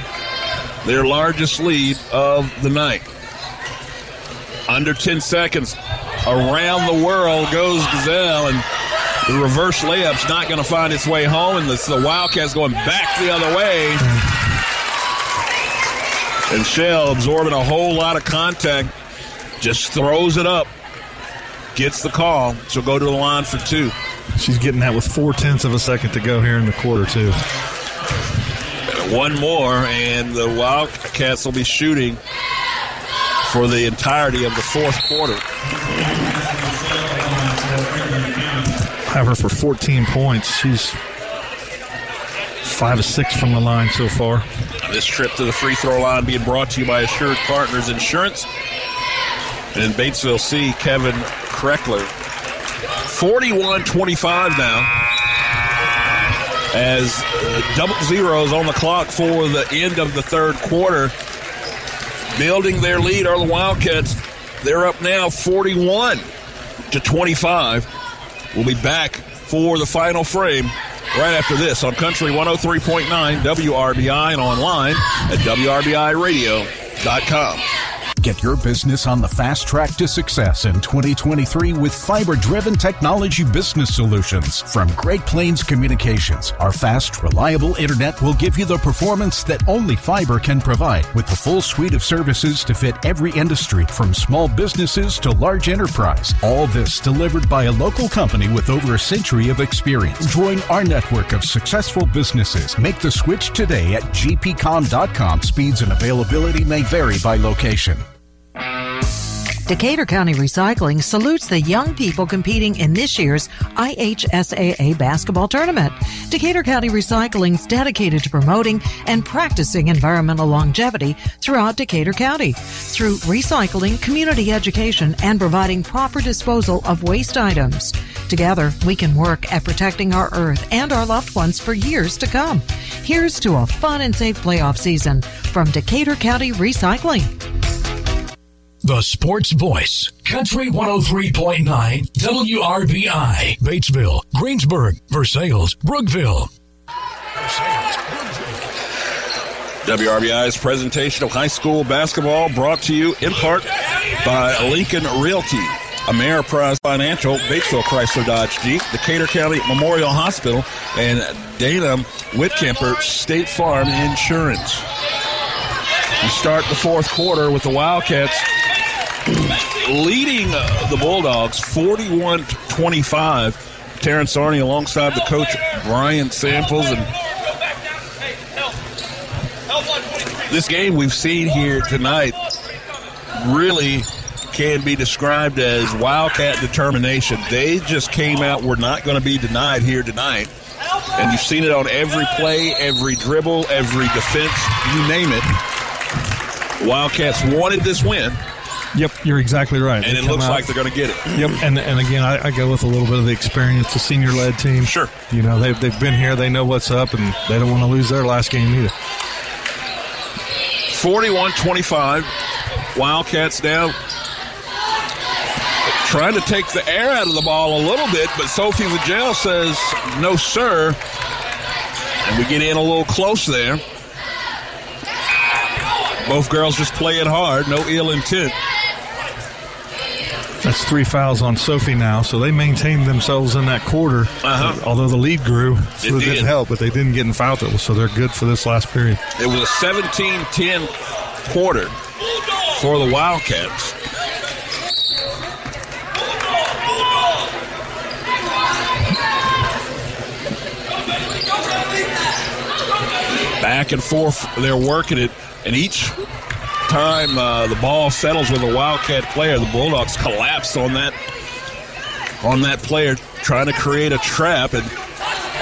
[SPEAKER 2] their largest lead of the night. Under 10 seconds. Around the world goes Gazelle, and the reverse layup's not going to find its way home, and the, the Wildcats going back the other way. And Shell absorbing a whole lot of contact, just throws it up, gets the call. She'll go to the line for two.
[SPEAKER 3] She's getting that with four tenths of a second to go here in the quarter, too.
[SPEAKER 2] One more, and the Wildcats will be shooting for the entirety of the fourth quarter.
[SPEAKER 3] Have her for 14 points. She's five of six from the line so far.
[SPEAKER 2] This trip to the free throw line being brought to you by Assured Partners Insurance. And in Batesville C, Kevin Kreckler. 41 25 now. As uh, double zeros on the clock for the end of the third quarter. Building their lead are the Wildcats. They're up now 41 to 25. We'll be back for the final frame right after this on Country 103.9 WRBI and online at WRBIRadio.com.
[SPEAKER 18] Get your business on the fast track to success in 2023 with fiber driven technology business solutions from Great Plains Communications. Our fast, reliable internet will give you the performance that only fiber can provide with the full suite of services to fit every industry from small businesses to large enterprise. All this delivered by a local company with over a century of experience. Join our network of successful businesses. Make the switch today at gpcom.com. Speeds and availability may vary by location.
[SPEAKER 9] Decatur County Recycling salutes the young people competing in this year's IHSAA basketball tournament. Decatur County Recycling is dedicated to promoting and practicing environmental longevity throughout Decatur County through recycling, community education, and providing proper disposal of waste items. Together, we can work at protecting our earth and our loved ones for years to come. Here's to a fun and safe playoff season from Decatur County Recycling.
[SPEAKER 1] The Sports Voice, Country 103.9 WRBI, Batesville, Greensburg, Versailles, Brookville.
[SPEAKER 2] WRBI's presentation of high school basketball brought to you in part by Lincoln Realty, Ameriprise Financial, Batesville Chrysler Dodge Jeep, Decatur County Memorial Hospital, and Dana Whitkemper State Farm Insurance. We start the fourth quarter with the Wildcats leading uh, the Bulldogs 41 25. Terrence Arney alongside the coach Brian Samples and this game we've seen here tonight really can be described as Wildcat determination. They just came out, we're not going to be denied here tonight. And you've seen it on every play, every dribble, every defense, you name it. Wildcats wanted this win.
[SPEAKER 3] Yep, you're exactly right.
[SPEAKER 2] And
[SPEAKER 3] They
[SPEAKER 2] it looks
[SPEAKER 3] out-
[SPEAKER 2] like they're going to get it.
[SPEAKER 3] Yep, and and again, I, I go with a little bit of the experience, the senior led team.
[SPEAKER 2] Sure,
[SPEAKER 3] you know they've they've been here, they know what's up, and they don't want to lose their last game either.
[SPEAKER 2] 41 25. Wildcats now trying to take the air out of the ball a little bit, but Sophie Vigel says, no, sir. And we get in a little close there. Both girls just playing hard, no ill intent.
[SPEAKER 3] That's three fouls on Sophie now, so they maintained themselves in that quarter.
[SPEAKER 2] Uh-huh.
[SPEAKER 3] Although the lead grew, so
[SPEAKER 2] It
[SPEAKER 3] it,
[SPEAKER 2] did.
[SPEAKER 3] didn't help, but they didn't get in foul trouble, so they're good for this last period.
[SPEAKER 2] It was a 17 10 quarter for the Wildcats. Back and forth, they're working it, and each time uh, the ball settles with a Wildcat player, the Bulldogs collapse on that on that player, trying to create a trap, and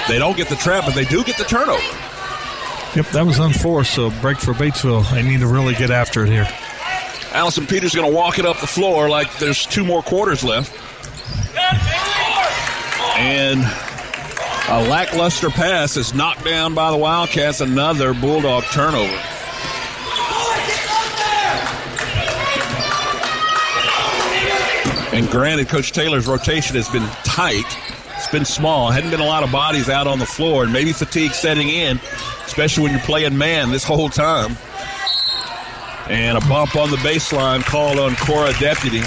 [SPEAKER 2] they don't get the trap, but they do get the turnover.
[SPEAKER 3] Yep, that was unforced, so break for Batesville. They need to really get after it here.
[SPEAKER 2] Allison Peters going to walk it up the floor like there's two more quarters left. And a lackluster pass is knocked down by the Wildcats. Another Bulldog turnover. And granted, Coach Taylor's rotation has been tight. It's been small. Hadn't been a lot of bodies out on the floor, and maybe fatigue setting in, especially when you're playing man this whole time. And a bump on the baseline called on Cora Deputy.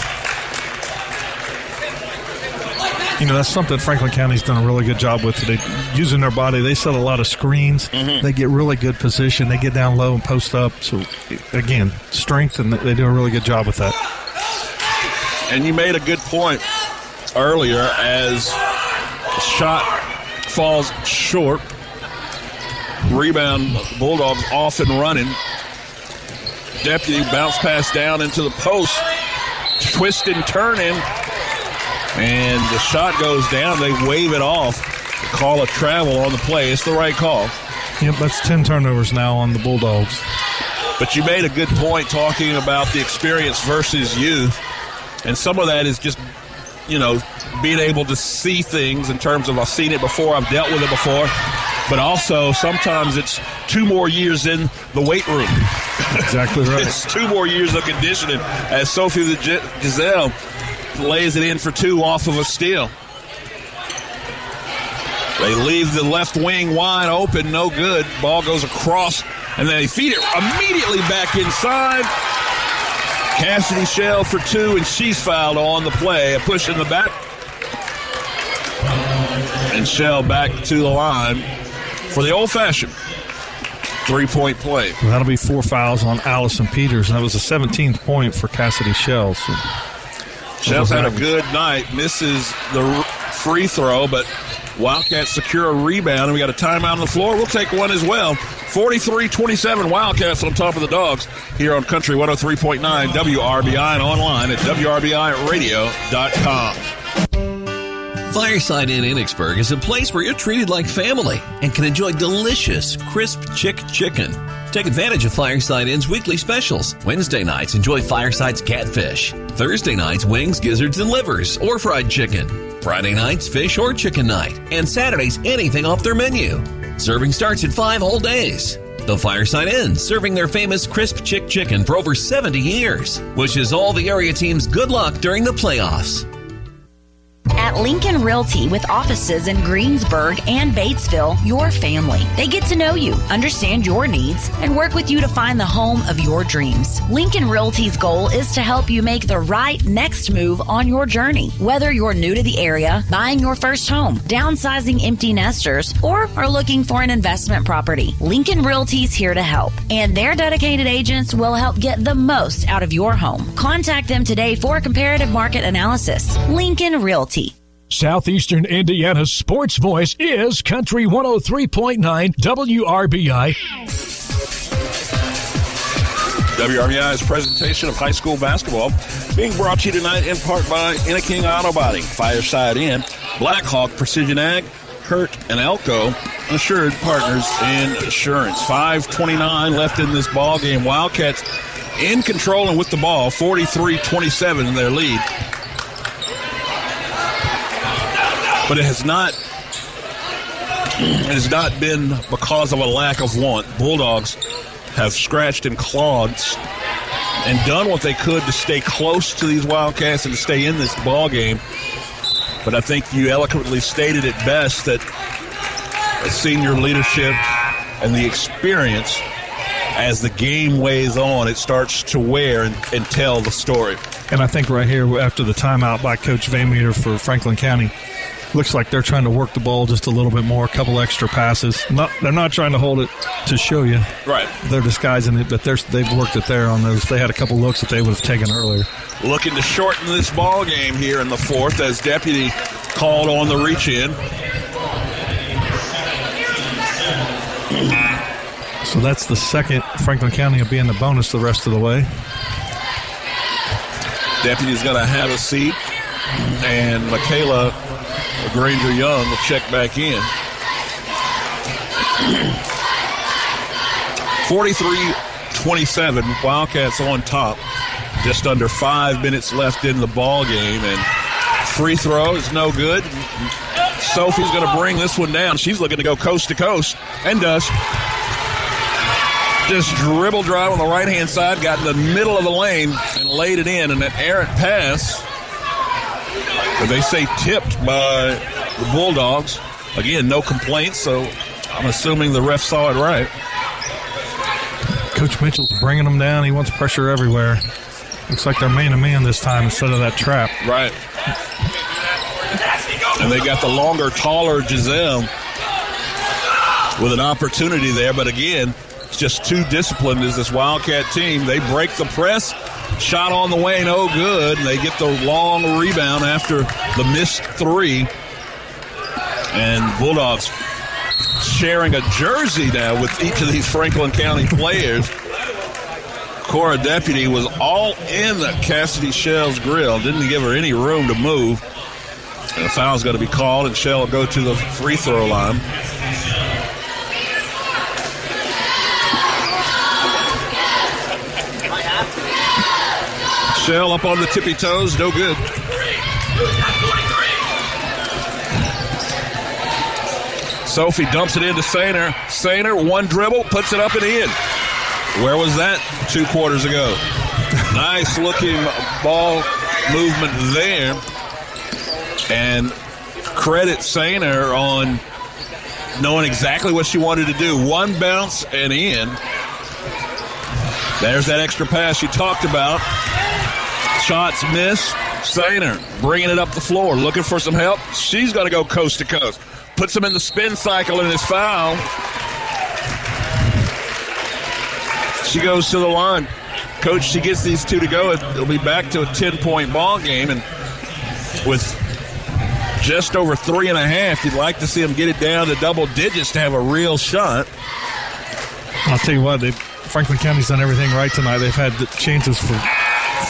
[SPEAKER 3] You know, that's something Franklin County's done a really good job with today. Using their body, they set a lot of screens. Mm-hmm. They get really good position. They get down low and post up. So, again, strength, and they do a really good job with that.
[SPEAKER 2] And you made a good point earlier as the shot falls short. Rebound, Bulldogs off and running. Deputy bounce pass down into the post. Twist and turn in. And the shot goes down. They wave it off. Call a travel on the play. It's the right call.
[SPEAKER 3] Yep, that's 10 turnovers now on the Bulldogs.
[SPEAKER 2] But you made a good point talking about the experience versus youth. And some of that is just, you know, being able to see things in terms of I've seen it before, I've dealt with it before. But also sometimes it's two more years in the weight room.
[SPEAKER 3] Exactly right.
[SPEAKER 2] it's two more years of conditioning as Sophie the Giselle lays it in for two off of a steal. They leave the left wing wide open, no good. Ball goes across, and they feed it immediately back inside. Cassidy Shell for two, and she's fouled on the play. A push in the back. And Shell back to the line for the old fashioned three point play.
[SPEAKER 3] Well, that'll be four fouls on Allison Peters, and that was the 17th point for Cassidy Shells. So
[SPEAKER 2] Shell's had a good night, misses the free throw, but Wildcats secure a rebound, and we got a timeout on the floor. We'll take one as well. 43 27 Wildcats on top of the Dogs here on Country 103.9 WRBI and online at WRBIRadio.com.
[SPEAKER 6] Fireside Inn Enochsburg is a place where you're treated like family and can enjoy delicious, crisp chick chicken. Take advantage of Fireside Inn's weekly specials. Wednesday nights, enjoy Fireside's catfish. Thursday nights, wings, gizzards, and livers, or fried chicken. Friday nights, fish or chicken night. And Saturdays, anything off their menu. Serving starts at 5 whole days. The Fireside Inn, serving their famous crisp chick chicken for over 70 years. Wishes all the area teams good luck during the playoffs.
[SPEAKER 10] At Lincoln Realty, with offices in Greensburg and Batesville, your family. They get to know you, understand your needs, and work with you to find the home of your dreams. Lincoln Realty's goal is to help you make the right next move on your journey. Whether you're new to the area, buying your first home, downsizing empty nesters, or are looking for an investment property, Lincoln Realty's here to help. And their dedicated agents will help get the most out of your home. Contact them today for a comparative market analysis. Lincoln Realty.
[SPEAKER 1] Southeastern Indiana's sports voice is Country 103.9 WRBI.
[SPEAKER 2] WRBI's presentation of high school basketball being brought to you tonight in part by Innaking Auto Body, Fireside Inn, Blackhawk Precision Ag, Kurt and Elko, Assured Partners and Insurance. 529 left in this ball game. Wildcats in control and with the ball, 43-27 in their lead. But it has not it has not been because of a lack of want. Bulldogs have scratched and clawed and done what they could to stay close to these Wildcats and to stay in this ball game. But I think you eloquently stated it best that senior leadership and the experience as the game weighs on, it starts to wear and, and tell the story.
[SPEAKER 3] And I think right here, after the timeout by Coach Van Meter for Franklin County, looks like they're trying to work the ball just a little bit more, a couple extra passes. Not, they're not trying to hold it to show you.
[SPEAKER 2] Right.
[SPEAKER 3] They're disguising it, but they're, they've worked it there on those. They had a couple looks that they would have taken earlier.
[SPEAKER 2] Looking to shorten this ball game here in the fourth as Deputy called on the reach in.
[SPEAKER 3] So that's the second. Franklin County will be in the bonus the rest of the way.
[SPEAKER 2] Deputy's going to have a seat, and Michaela Granger Young will check back in. 43 27, Wildcats on top. Just under five minutes left in the ball game, and free throw is no good. Sophie's going to bring this one down. She's looking to go coast to coast, and does. Just dribble drive on the right hand side, got in the middle of the lane and laid it in. And an errant pass, they say tipped by the Bulldogs. Again, no complaints, so I'm assuming the ref saw it right.
[SPEAKER 3] Coach Mitchell's bringing them down. He wants pressure everywhere. Looks like they're man to man this time instead of that trap.
[SPEAKER 2] Right. And they got the longer, taller Giselle with an opportunity there. But again, it's just too disciplined as this Wildcat team. They break the press. Shot on the way, no good. And they get the long rebound after the missed three. And Bulldogs sharing a jersey now with each of these Franklin County players. Cora Deputy was all in the Cassidy Shell's grill, didn't give her any room to move. And a foul's got to be called, and Shell will go to the free throw line. Shell up on the tippy toes, no good. Sophie dumps it into Sainer. Sainer, one dribble, puts it up and in. Where was that two quarters ago? nice looking ball movement there. And credit Sainer on knowing exactly what she wanted to do. One bounce and in. There's that extra pass you talked about. Shots missed. Sainer bringing it up the floor, looking for some help. She's going to go coast to coast. Puts him in the spin cycle in his foul. She goes to the line. Coach, she gets these two to go. It'll be back to a 10 point ball game. And with just over three and a half, you'd like to see them get it down to double digits to have a real shot.
[SPEAKER 3] I'll tell you what, they, Franklin County's done everything right tonight. They've had the chances for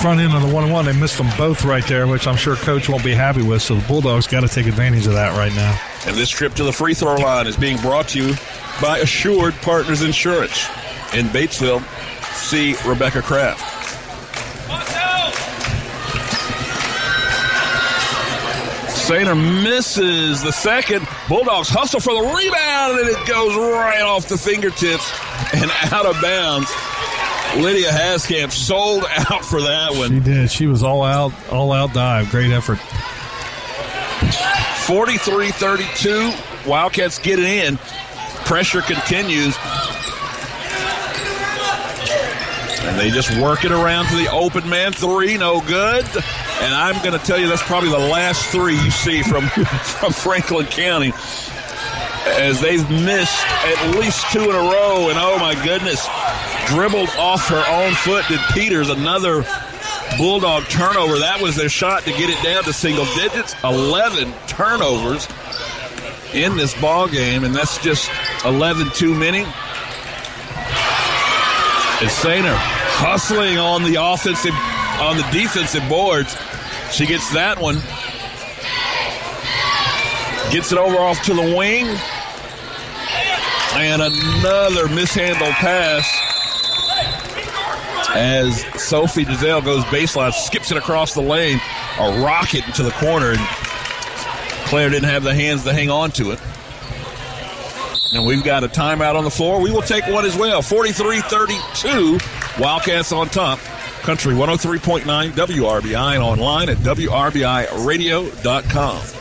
[SPEAKER 3] front end of the one one. They missed them both right there, which I'm sure coach won't be happy with. So the Bulldogs got to take advantage of that right now.
[SPEAKER 2] And this trip to the free throw line is being brought to you by Assured Partners Insurance in Batesville. See Rebecca Kraft. Sainer misses the second. Bulldogs hustle for the rebound, and it goes right off the fingertips and out of bounds. Lydia Haskamp sold out for that one.
[SPEAKER 3] She did. She was all out, all out dive. Great effort.
[SPEAKER 2] 43 32. Wildcats get it in. Pressure continues. And they just work it around to the open man three, no good. And I'm going to tell you that's probably the last three you see from, from Franklin County as they've missed at least two in a row. And oh my goodness, dribbled off her own foot did Peters. Another Bulldog turnover. That was their shot to get it down to single digits. 11 turnovers in this ball game, and that's just 11 too many. It's Sainer hustling on the offensive, on the defensive boards. She gets that one. Gets it over off to the wing. And another mishandled pass as Sophie Giselle goes baseline, skips it across the lane, a rocket into the corner, and Claire didn't have the hands to hang on to it. And we've got a timeout on the floor. We will take one as well. 43 32. Wildcats on top. Country 103.9 WRBI online at WRBIRadio.com.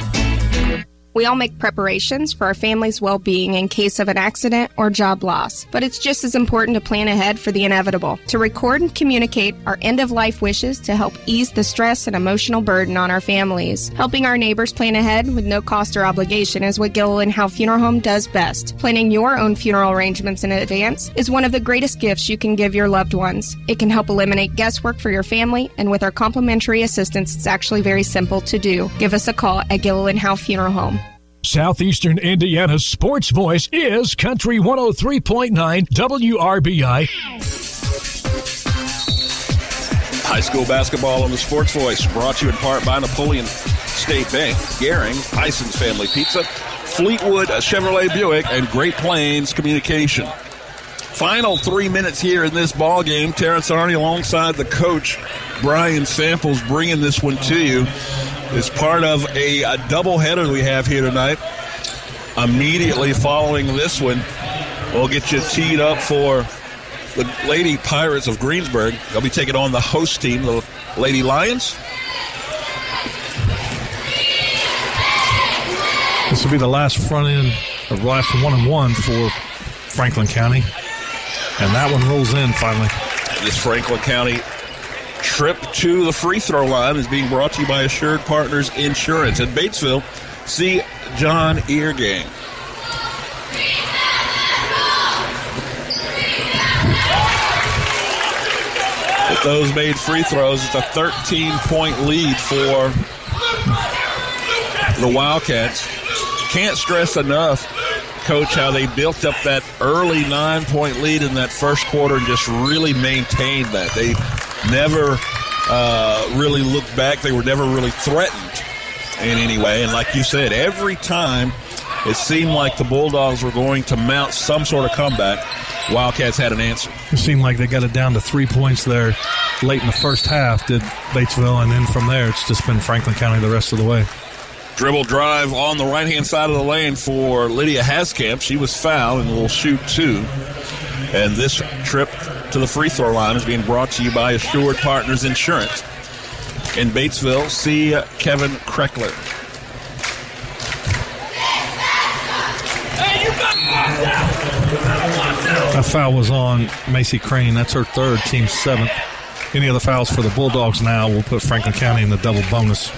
[SPEAKER 11] We all make preparations for our family's well being in case of an accident or job loss, but it's just as important to plan ahead for the inevitable. To record and communicate our end of life wishes to help ease the stress and emotional burden on our families. Helping our neighbors plan ahead with no cost or obligation is what Gilliland Howe Funeral Home does best. Planning your own funeral arrangements in advance is one of the greatest gifts you can give your loved ones. It can help eliminate guesswork for your family, and with our complimentary assistance, it's actually very simple to do. Give us a call at Gilliland Howe Funeral Home.
[SPEAKER 1] Southeastern Indiana's sports voice is Country 103.9 WRBI.
[SPEAKER 2] High school basketball on the Sports Voice, brought to you in part by Napoleon State Bank, Gehring, Tyson's Family Pizza, Fleetwood Chevrolet Buick, and Great Plains Communication. Final three minutes here in this ball game. Terrence Arney alongside the coach Brian Samples bringing this one to you is part of a, a doubleheader we have here tonight. Immediately following this one, we'll get you teed up for the Lady Pirates of Greensburg. They'll be taking on the host team, the Lady Lions.
[SPEAKER 3] This will be the last front end of last one and one for Franklin County. And that one rolls in finally.
[SPEAKER 2] This Franklin County trip to the free throw line is being brought to you by Assured Partners Insurance. In Batesville, see John Eargang. With those made free throws, it's a 13 point lead for the Wildcats. Can't stress enough, coach, how they built up that early nine point lead in that first quarter and just really maintained that. They never uh, really looked back, they were never really threatened in any way. And like you said, every time it seemed like the Bulldogs were going to mount some sort of comeback, Wildcats had an answer.
[SPEAKER 3] It seemed like they got it down to three points there late in the first half, did Batesville, and then from there it's just been Franklin County the rest of the way.
[SPEAKER 2] Dribble drive on the right hand side of the lane for Lydia Haskamp. She was fouled and will shoot two. And this trip to the free throw line is being brought to you by Assured Partners Insurance. In Batesville, see Kevin Kreckler.
[SPEAKER 3] That foul was on Macy Crane. That's her third, team seventh. Any other fouls for the Bulldogs now will put Franklin County in the double bonus.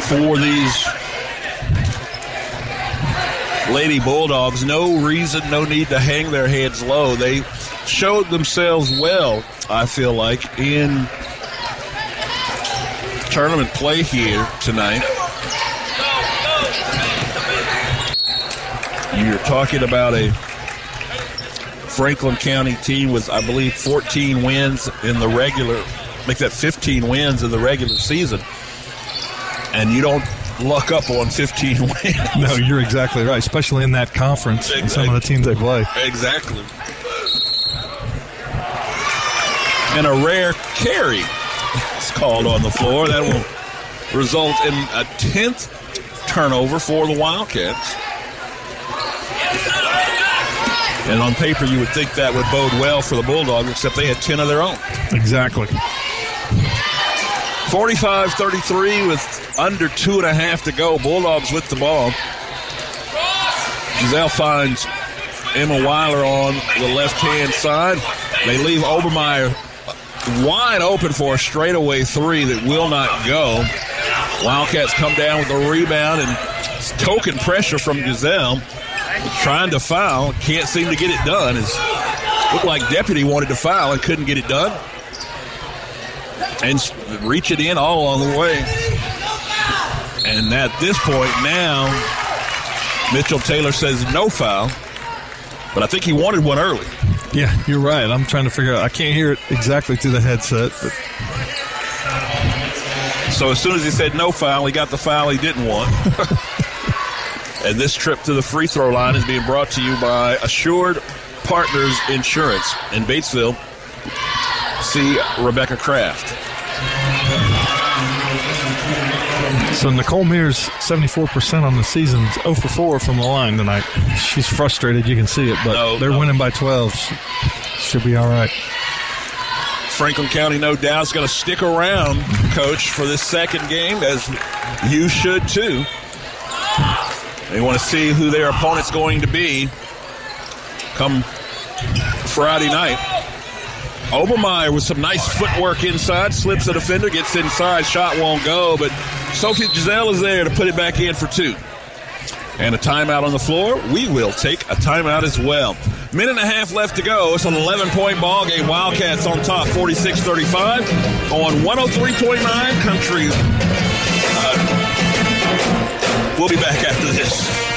[SPEAKER 2] For these Lady Bulldogs, no reason, no need to hang their heads low. They showed themselves well, I feel like, in tournament play here tonight. You're talking about a Franklin County team with, I believe, 14 wins in the regular, make that 15 wins in the regular season. And you don't luck up on 15 wins.
[SPEAKER 3] No, you're exactly right, especially in that conference and some of the teams they play.
[SPEAKER 2] Exactly. And a rare carry is called on the floor. That will result in a 10th turnover for the Wildcats. And on paper, you would think that would bode well for the Bulldogs, except they had 10 of their own.
[SPEAKER 3] Exactly.
[SPEAKER 2] 45 33 with under two and a half to go. Bulldogs with the ball. Giselle finds Emma Weiler on the left hand side. They leave Obermeyer wide open for a straightaway three that will not go. Wildcats come down with a rebound and token pressure from Giselle. Trying to foul, can't seem to get it done. It's looked like Deputy wanted to foul and couldn't get it done. And reach it in all along the way. And at this point now, Mitchell Taylor says no foul, but I think he wanted one early.
[SPEAKER 3] Yeah, you're right. I'm trying to figure out. I can't hear it exactly through the headset, but
[SPEAKER 2] So as soon as he said no foul, he got the foul he didn't want. and this trip to the free throw line is being brought to you by Assured Partners Insurance in Batesville. See Rebecca Kraft.
[SPEAKER 3] So Nicole Mears 74% on the season, 0 for 4 from the line tonight. She's frustrated. You can see it, but
[SPEAKER 2] No,
[SPEAKER 3] they're
[SPEAKER 2] no.
[SPEAKER 3] winning by 12. Should be all right.
[SPEAKER 2] Franklin County, no doubt, is going to stick around, coach, for this second game, as you should too. They want to see who their opponent's going to be come Friday night. Obermeyer with some nice footwork inside, slips the defender, gets inside, shot won't go, but Sophie Giselle is there to put it back in for two. And a timeout on the floor. We will take a timeout as well. Minute and a half left to go. It's an 11 point ball game. Wildcats on top, 46 35 on 103.9 Country. Uh, we'll be back after this.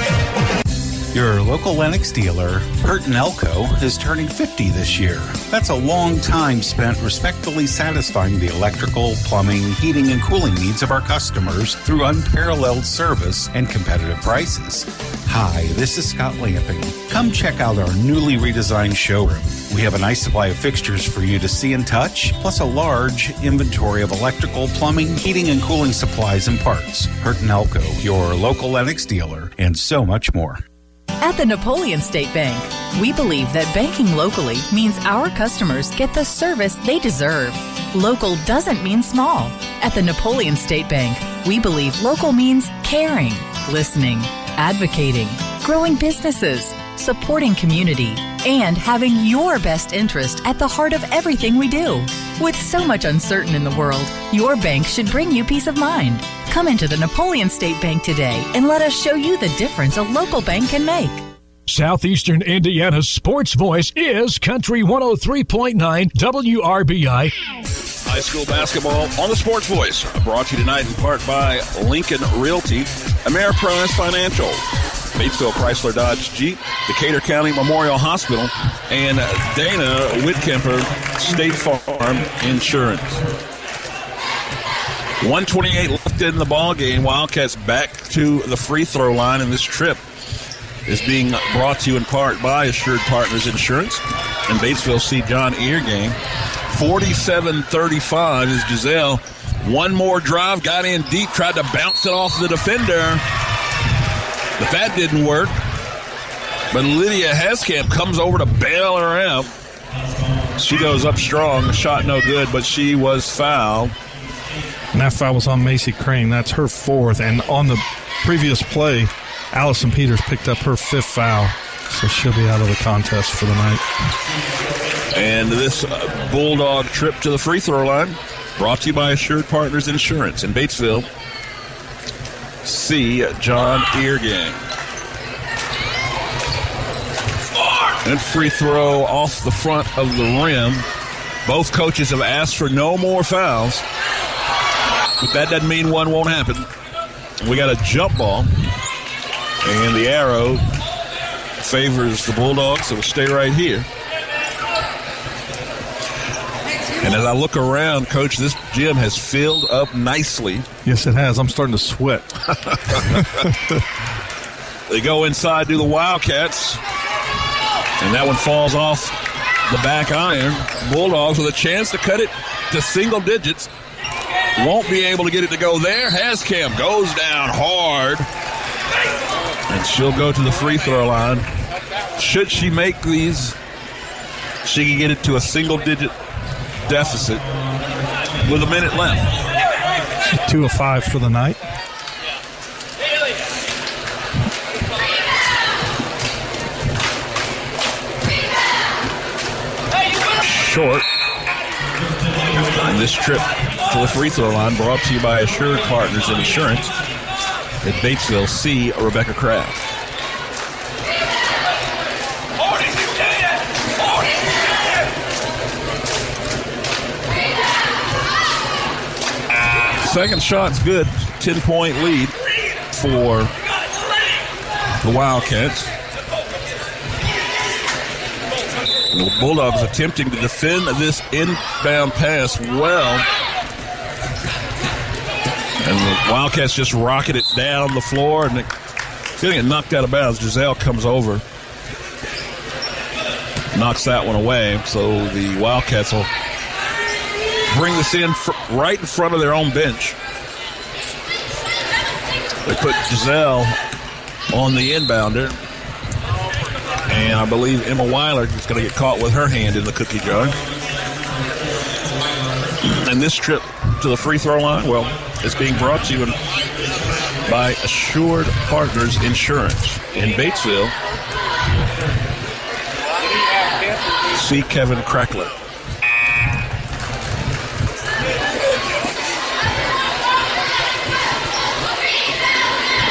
[SPEAKER 12] Your local Lennox dealer, Hurt and Elko, is turning 50 this year. That's a long time spent respectfully satisfying the electrical, plumbing, heating, and cooling needs of our customers through unparalleled service and competitive prices. Hi, this is Scott Lamping. Come check out our newly redesigned showroom. We have a nice supply of fixtures for you to see and touch, plus a large inventory of electrical, plumbing, heating, and cooling supplies and parts. Hurt and Elko, your local Lennox dealer, and so much more.
[SPEAKER 13] At the Napoleon State Bank, we believe that banking locally means our customers get the service they deserve. Local doesn't mean small. At the Napoleon State Bank, we believe local means caring, listening, advocating, growing businesses, supporting community, and having your best interest at the heart of everything we do. With so much uncertain in the world, your bank should bring you peace of mind. Come into the Napoleon State Bank today and let us show you the difference a local bank can make.
[SPEAKER 1] Southeastern Indiana's sports voice is Country 103.9 WRBI.
[SPEAKER 2] High school basketball on the Sports Voice, brought to you tonight in part by Lincoln Realty, Ameriprise Financial, Batesville Chrysler Dodge Jeep, Decatur County Memorial Hospital, and Dana Whitkemper State Farm Insurance. 128 left in the ball game. Wildcats back to the free throw line, and this trip is being brought to you in part by Assured Partners Insurance and Batesville see John Eargang. 47-35 is Giselle. One more drive, got in deep, tried to bounce it off the defender, but that didn't work. But Lydia Haskamp comes over to bail her out. She goes up strong, shot no good, but she was fouled.
[SPEAKER 3] And that foul was on Macy Crane. That's her fourth. And on the previous play, Allison Peters picked up her fifth foul. So she'll be out of the contest for the night.
[SPEAKER 2] And this uh, Bulldog trip to the free throw line brought to you by Assured Partners Insurance in Batesville. See John Eargang. And free throw off the front of the rim. Both coaches have asked for no more fouls. But that doesn't mean one won't happen. We got a jump ball. And the arrow favors the Bulldogs, so it'll stay right here. And as I look around, Coach, this gym has filled up nicely.
[SPEAKER 3] Yes, it has. I'm starting to sweat.
[SPEAKER 2] They go inside do the Wildcats. And that one falls off the back iron. Bulldogs with a chance to cut it to single digits. Won't be able to get it to go there. Haskamp goes down hard. And she'll go to the free throw line. Should she make these, she can get it to a single digit deficit with a minute left.
[SPEAKER 3] Two of five for the night.
[SPEAKER 2] short. And this trip to the free throw line brought to you by Assured Partners in Insurance at Batesville. See Rebecca Kraft. Second shot's good. 10 point lead for the Wildcats. The Bulldogs attempting to defend this inbound pass well. And the Wildcats just rocket it down the floor and getting it knocked out of bounds. Giselle comes over, knocks that one away. So the Wildcats will bring this in fr- right in front of their own bench. They put Giselle on the inbounder. And I believe Emma Weiler is going to get caught with her hand in the cookie jar. And this trip to the free throw line, well, it's being brought to you by Assured Partners Insurance in Batesville. See Kevin Crackler.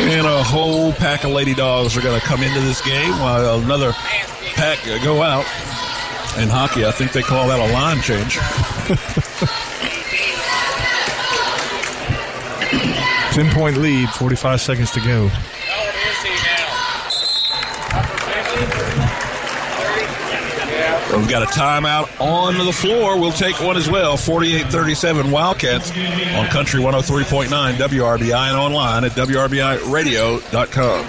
[SPEAKER 2] And a whole pack of Lady Dogs are going to come into this game while another pack go out. In hockey, I think they call that a line change.
[SPEAKER 3] Ten point lead, 45 seconds to go.
[SPEAKER 2] We've got a timeout on the floor. We'll take one as well. 48 37 Wildcats on Country 103.9 WRBI and online at WRBIRadio.com.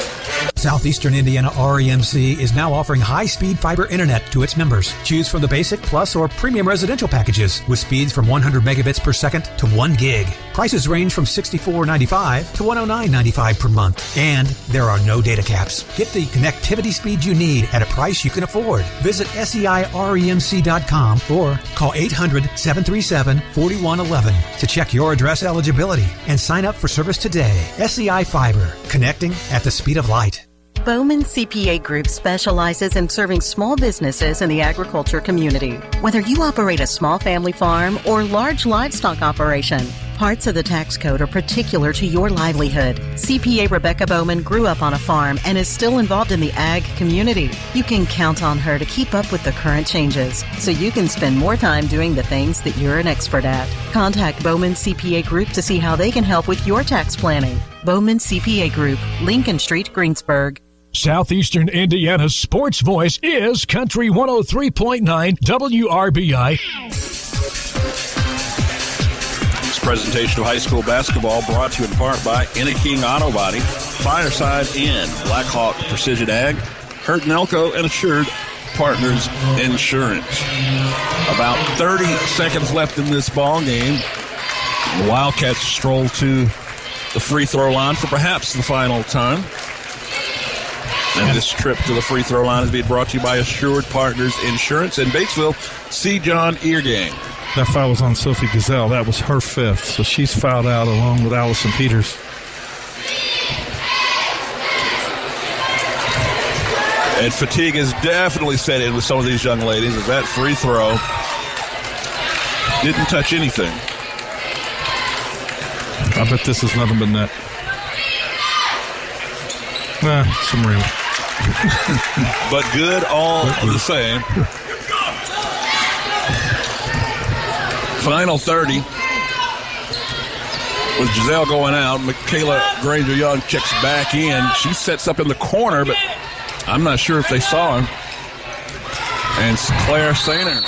[SPEAKER 14] Southeastern Indiana REMC is now offering high-speed fiber internet to its members. Choose from the basic, plus, or premium residential packages with speeds from 100 megabits per second to 1 gig. Prices range from $64.95 to $109.95 per month. And there are no data caps. Get the connectivity speed you need at a price you can afford. Visit seiremc.com or call 800-737-4111 to check your address eligibility and sign up for service today. SEI Fiber, connecting at the speed of light.
[SPEAKER 15] Bowman CPA Group specializes in serving small businesses in the agriculture community. Whether you operate a small family farm or large livestock operation, parts of the tax code are particular to your livelihood. CPA Rebecca Bowman grew up on a farm and is still involved in the ag community. You can count on her to keep up with the current changes so you can spend more time doing the things that you're an expert at. Contact Bowman CPA Group to see how they can help with your tax planning. Bowman CPA Group, Lincoln Street, Greensburg.
[SPEAKER 1] Southeastern Indiana's sports voice is Country 103.9 WRBI.
[SPEAKER 2] This presentation of high school basketball brought to you in part by King Auto Body, Fireside Inn, Blackhawk Precision Ag, Hurt Nelco, and Assured Partners Insurance. About 30 seconds left in this ball game. The Wildcats stroll to the free throw line for perhaps the final time. And this trip to the free throw line is being brought to you by Assured Partners Insurance in Batesville. See John Eargang.
[SPEAKER 3] That foul was on Sophie Gazelle. That was her fifth. So she's fouled out along with Allison Peters.
[SPEAKER 2] And fatigue is definitely set in with some of these young ladies as that free throw didn't touch anything.
[SPEAKER 3] I bet this is nothing but net. Nah, some real.
[SPEAKER 2] but good all the same. Final 30. With Giselle going out, Michaela Granger Young checks back in. She sets up in the corner, but I'm not sure if they saw him. And Claire Sainer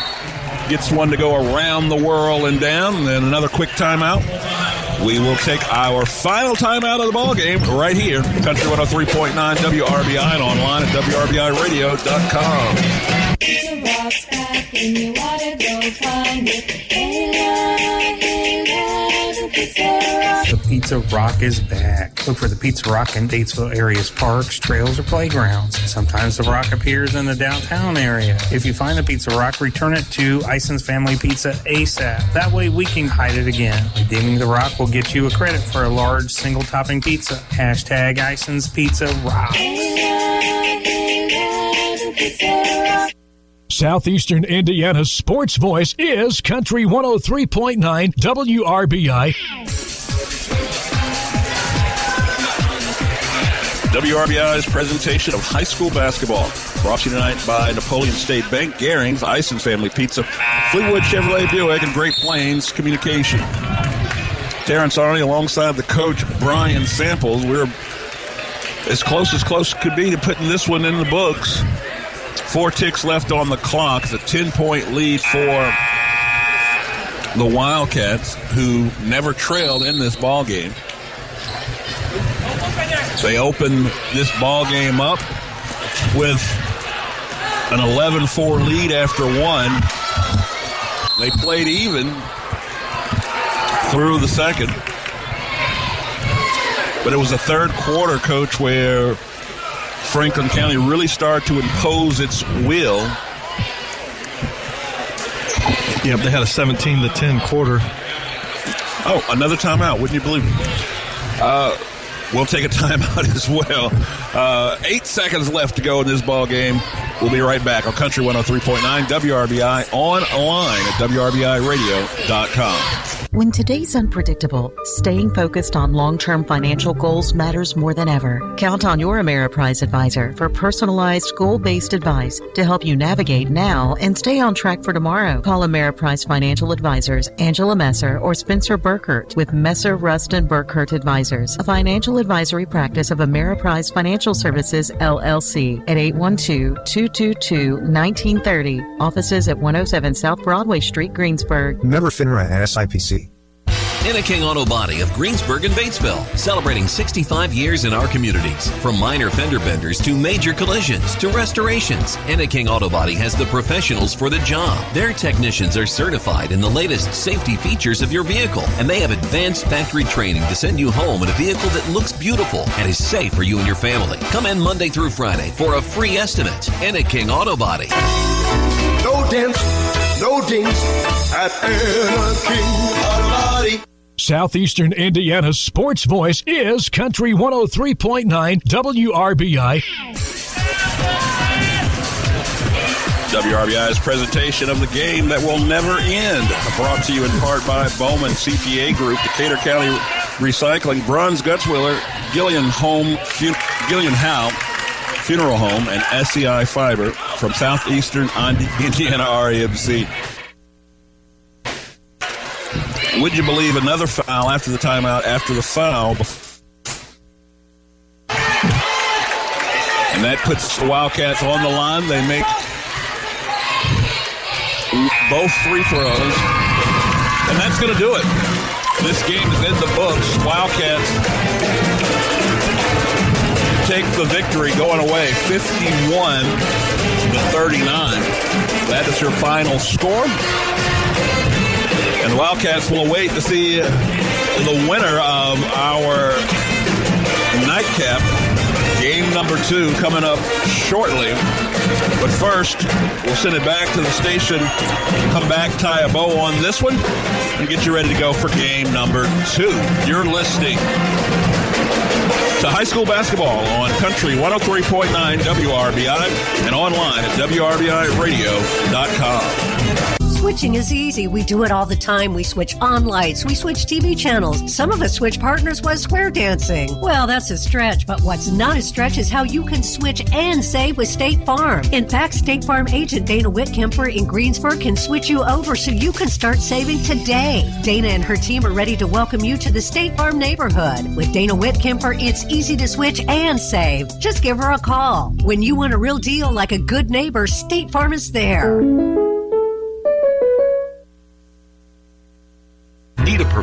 [SPEAKER 2] gets one to go around the whirl and down. And then another quick timeout. We will take our final timeout of the ball game right here, Country 103.9 WRBI and online at WRBIRadio.com.
[SPEAKER 16] The pizza rock.
[SPEAKER 17] Pizza is back. Look for the Pizza Rock in Batesville area's parks, trails, or playgrounds. Sometimes the rock appears in the downtown area. If you find the Pizza Rock, return it to Ison's Family Pizza ASAP. That way we can hide it again. Redeeming the rock will get you a credit for a large single topping pizza. Hashtag Ison's Pizza Rock.
[SPEAKER 1] Southeastern Indiana's sports voice is Country 103.9 WRBI.
[SPEAKER 2] WRBI's presentation of high school basketball. Brought to you tonight by Napoleon State Bank, Garing's, Ison's Family Pizza, Fleetwood Chevrolet Buick, and Great Plains Communication. Terrence Arney alongside the coach Brian Samples. We're as close as close could be to putting this one in the books. Four ticks left on the clock. A 10 point lead for the Wildcats, who never trailed in this ball game. They open this ball game up with an 11-4 lead after one. They played even through the second. But it was the third quarter, coach, where Franklin County really started to impose its will.
[SPEAKER 3] Yep, they had a 17 to 10 quarter.
[SPEAKER 2] Oh, another timeout. Wouldn't you believe it? Uh, we'll take a timeout as well. Uh, eight seconds left to go in this ball game. We'll be right back on Country 103.9 WRBI online at WRBIRadio.com.
[SPEAKER 15] When today's unpredictable, staying focused on long-term financial goals matters more than ever. Count on your Ameriprise advisor for personalized, goal-based advice to help you navigate now and stay on track for tomorrow. Call Ameriprise Financial Advisors Angela Messer or Spencer Burkert with Messer, Rust, and Burkert Advisors, a financial advisory practice of Ameriprise Financial Services, LLC at 812-222-1930. Offices at 107 South Broadway Street, Greensburg.
[SPEAKER 22] Member FINRA and SIPC.
[SPEAKER 6] King Auto Body of Greensburg and Batesville, celebrating 65 years in our communities. From minor fender benders to major collisions to restorations, King Auto Body has the professionals for the job. Their technicians are certified in the latest safety features of your vehicle, and they have advanced factory training to send you home in a vehicle that looks beautiful and is safe for you and your family. Come in Monday through Friday for a free estimate. King Auto Body.
[SPEAKER 23] No dents, no dings at King Auto.
[SPEAKER 1] Southeastern Indiana's sports voice is Country 103.9 WRBI.
[SPEAKER 2] WRBI's presentation of the game that will never end. Brought to you in part by Bowman CPA Group, Decatur County Recycling, Bronze Gutzwiller, Gillian Home, Fun- Gilliland Howe, Funeral Home, and SEI Fiber from Southeastern Indiana REMC. Would you believe another foul after the timeout, after the foul? And that puts the Wildcats on the line. They make both free throws. And that's going to do it. This game is in the books. Wildcats take the victory going away 51 to 39. That is your final score. And the Wildcats will await to see the winner of our nightcap game number two coming up shortly. But first, we'll send it back to the station, come back, tie a bow on this one, and get you ready to go for game number two. You're listening to high school basketball on Country 103.9 WRBI and online at WRBIRadio.com.
[SPEAKER 19] Switching is easy. We do it all the time. We switch on lights. We switch TV channels. Some of us switch partners with square dancing. Well, that's a stretch, but what's not a stretch is how you can switch and save with State Farm. In fact, State Farm agent Dana Whitkemper in Greensburg can switch you over so you can start saving today. Dana and her team are ready to welcome you to the State Farm neighborhood. With Dana Whitkemper, it's easy to switch and save. Just give her a call. When you want a real deal like a good neighbor, State Farm is there.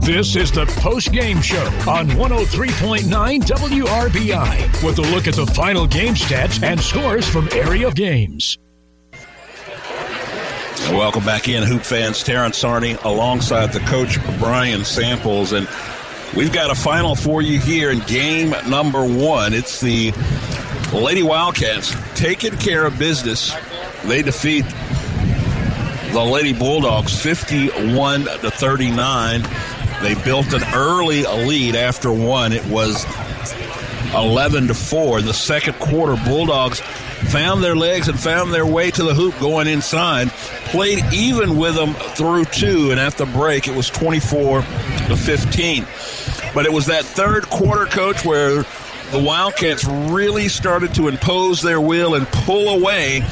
[SPEAKER 1] This is the post game show on 103.9 WRBI with a look at the final game stats and scores from area games.
[SPEAKER 2] Welcome back in, Hoop fans. Terrence Arney alongside the coach Brian Samples. And we've got a final for you here in game number one. It's the Lady Wildcats taking care of business. They defeat the Lady Bulldogs 51 to 39. They built an early lead after one. It was 11 to 4. The second quarter, Bulldogs found their legs and found their way to the hoop going inside. Played even with them through two, and at the break, it was 24 to 15. But it was that third quarter, coach, where the Wildcats really started to impose their will and pull away.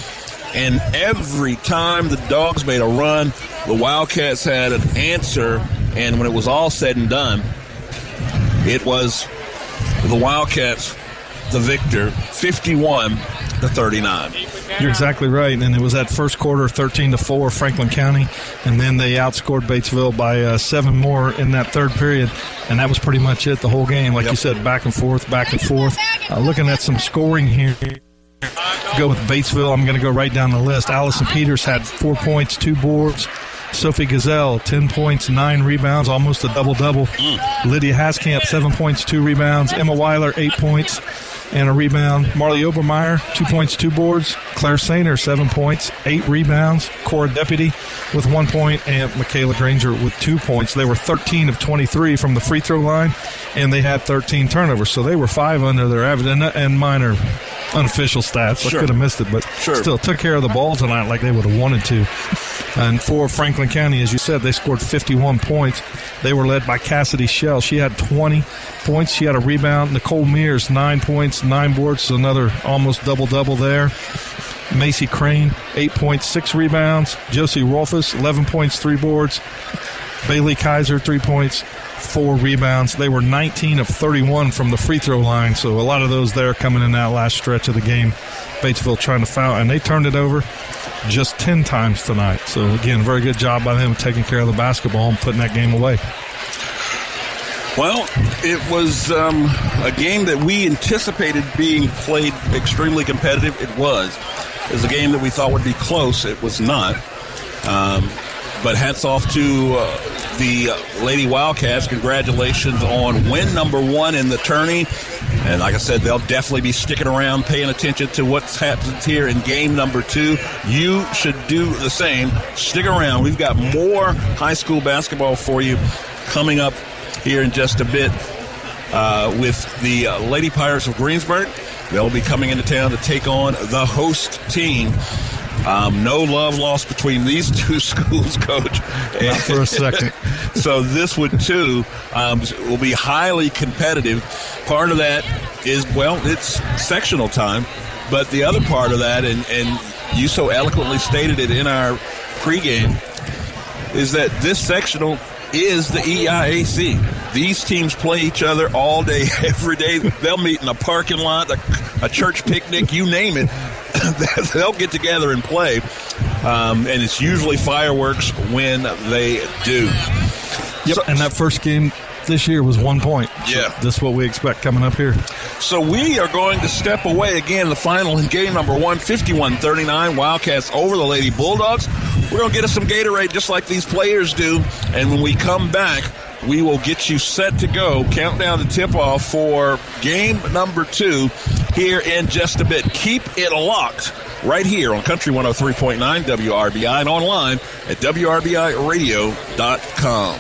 [SPEAKER 2] And every time the Dogs made a run, the Wildcats had an answer. And when it was all said and done, it was the Wildcats, the victor, 51 to 39.
[SPEAKER 3] You're exactly right, and it was that first quarter, 13 to four, Franklin County, and then they outscored Batesville by uh, seven more in that third period, and that was pretty much it the whole game. Like you said, back and forth, back and forth. Uh, looking at some scoring here. Go with Batesville. I'm going to go right down the list. Allison Peters had four points, two boards. Sophie Gazelle, 10 points, 9 rebounds, almost a double double. Mm. Lydia Haskamp, 7 points, 2 rebounds. Emma Weiler, 8 points and a rebound. Marley Obermeyer, 2 points, 2 boards. Claire Sainer, 7 points, 8 rebounds. Cora Deputy with 1 point, and Michaela Granger with 2 points. They were 13 of 23 from the free throw line, and they had 13 turnovers, so they were 5 under their average. And, and minor unofficial stats. I
[SPEAKER 2] Sure.
[SPEAKER 3] could have missed it, but
[SPEAKER 2] Sure.
[SPEAKER 3] still took care of the ball tonight like they would have wanted to. And for Franklin County, as you said, they scored 51 points. They were led by Cassidy Shell. She had 20 points. She had a rebound. Nicole Mears, nine points, nine boards, another almost double double there. Macy Crane, eight points, six rebounds. Josie Rolfus, 11 points, three boards. Bailey Kaiser, three points, four rebounds. They were 19 of 31 from the free throw line, so a lot of those there coming in that last stretch of the game. Batesville trying to foul, and they turned it over just 10 times tonight. So, again, very good job by them taking care of the basketball and putting that game away.
[SPEAKER 2] Well, it was um, a game that we anticipated being played extremely competitive. It was. It was a game that we thought would be close. It was not. Um, but hats off to uh, the uh, Lady Wildcats. Congratulations on win number one in the tourney. And like I said, they'll definitely be sticking around, paying attention to what's happening here in game number two. You should do the same. Stick around. We've got more high school basketball for you coming up here in just a bit uh, with the uh, Lady Pirates of Greensburg. They'll be coming into town to take on the host team. Um, no love lost between these two schools, Coach.
[SPEAKER 3] Not for a second.
[SPEAKER 2] so this one too um, will be highly competitive. Part of that is well, it's sectional time, but the other part of that, and, and you so eloquently stated it in our pregame, is that this sectional is the EIAC. These teams play each other all day, every day. They'll meet in a parking lot, a, a church picnic, you name it. They'll get together and play. Um, and it's usually fireworks when they do.
[SPEAKER 3] Yep. and that first game this year was one point.
[SPEAKER 2] Yeah.
[SPEAKER 3] This is what we expect coming up here.
[SPEAKER 2] So we are going to step away again. The final in game number one, 51-39. Wildcats over the Lady Bulldogs. We're going to get us some Gatorade just like these players do. And when we come back, we will get you set to go. Countdown to tip off for game number two here in just a bit. Keep it locked right here on Country 103.9 WRBI and online at WRBIRadio.com.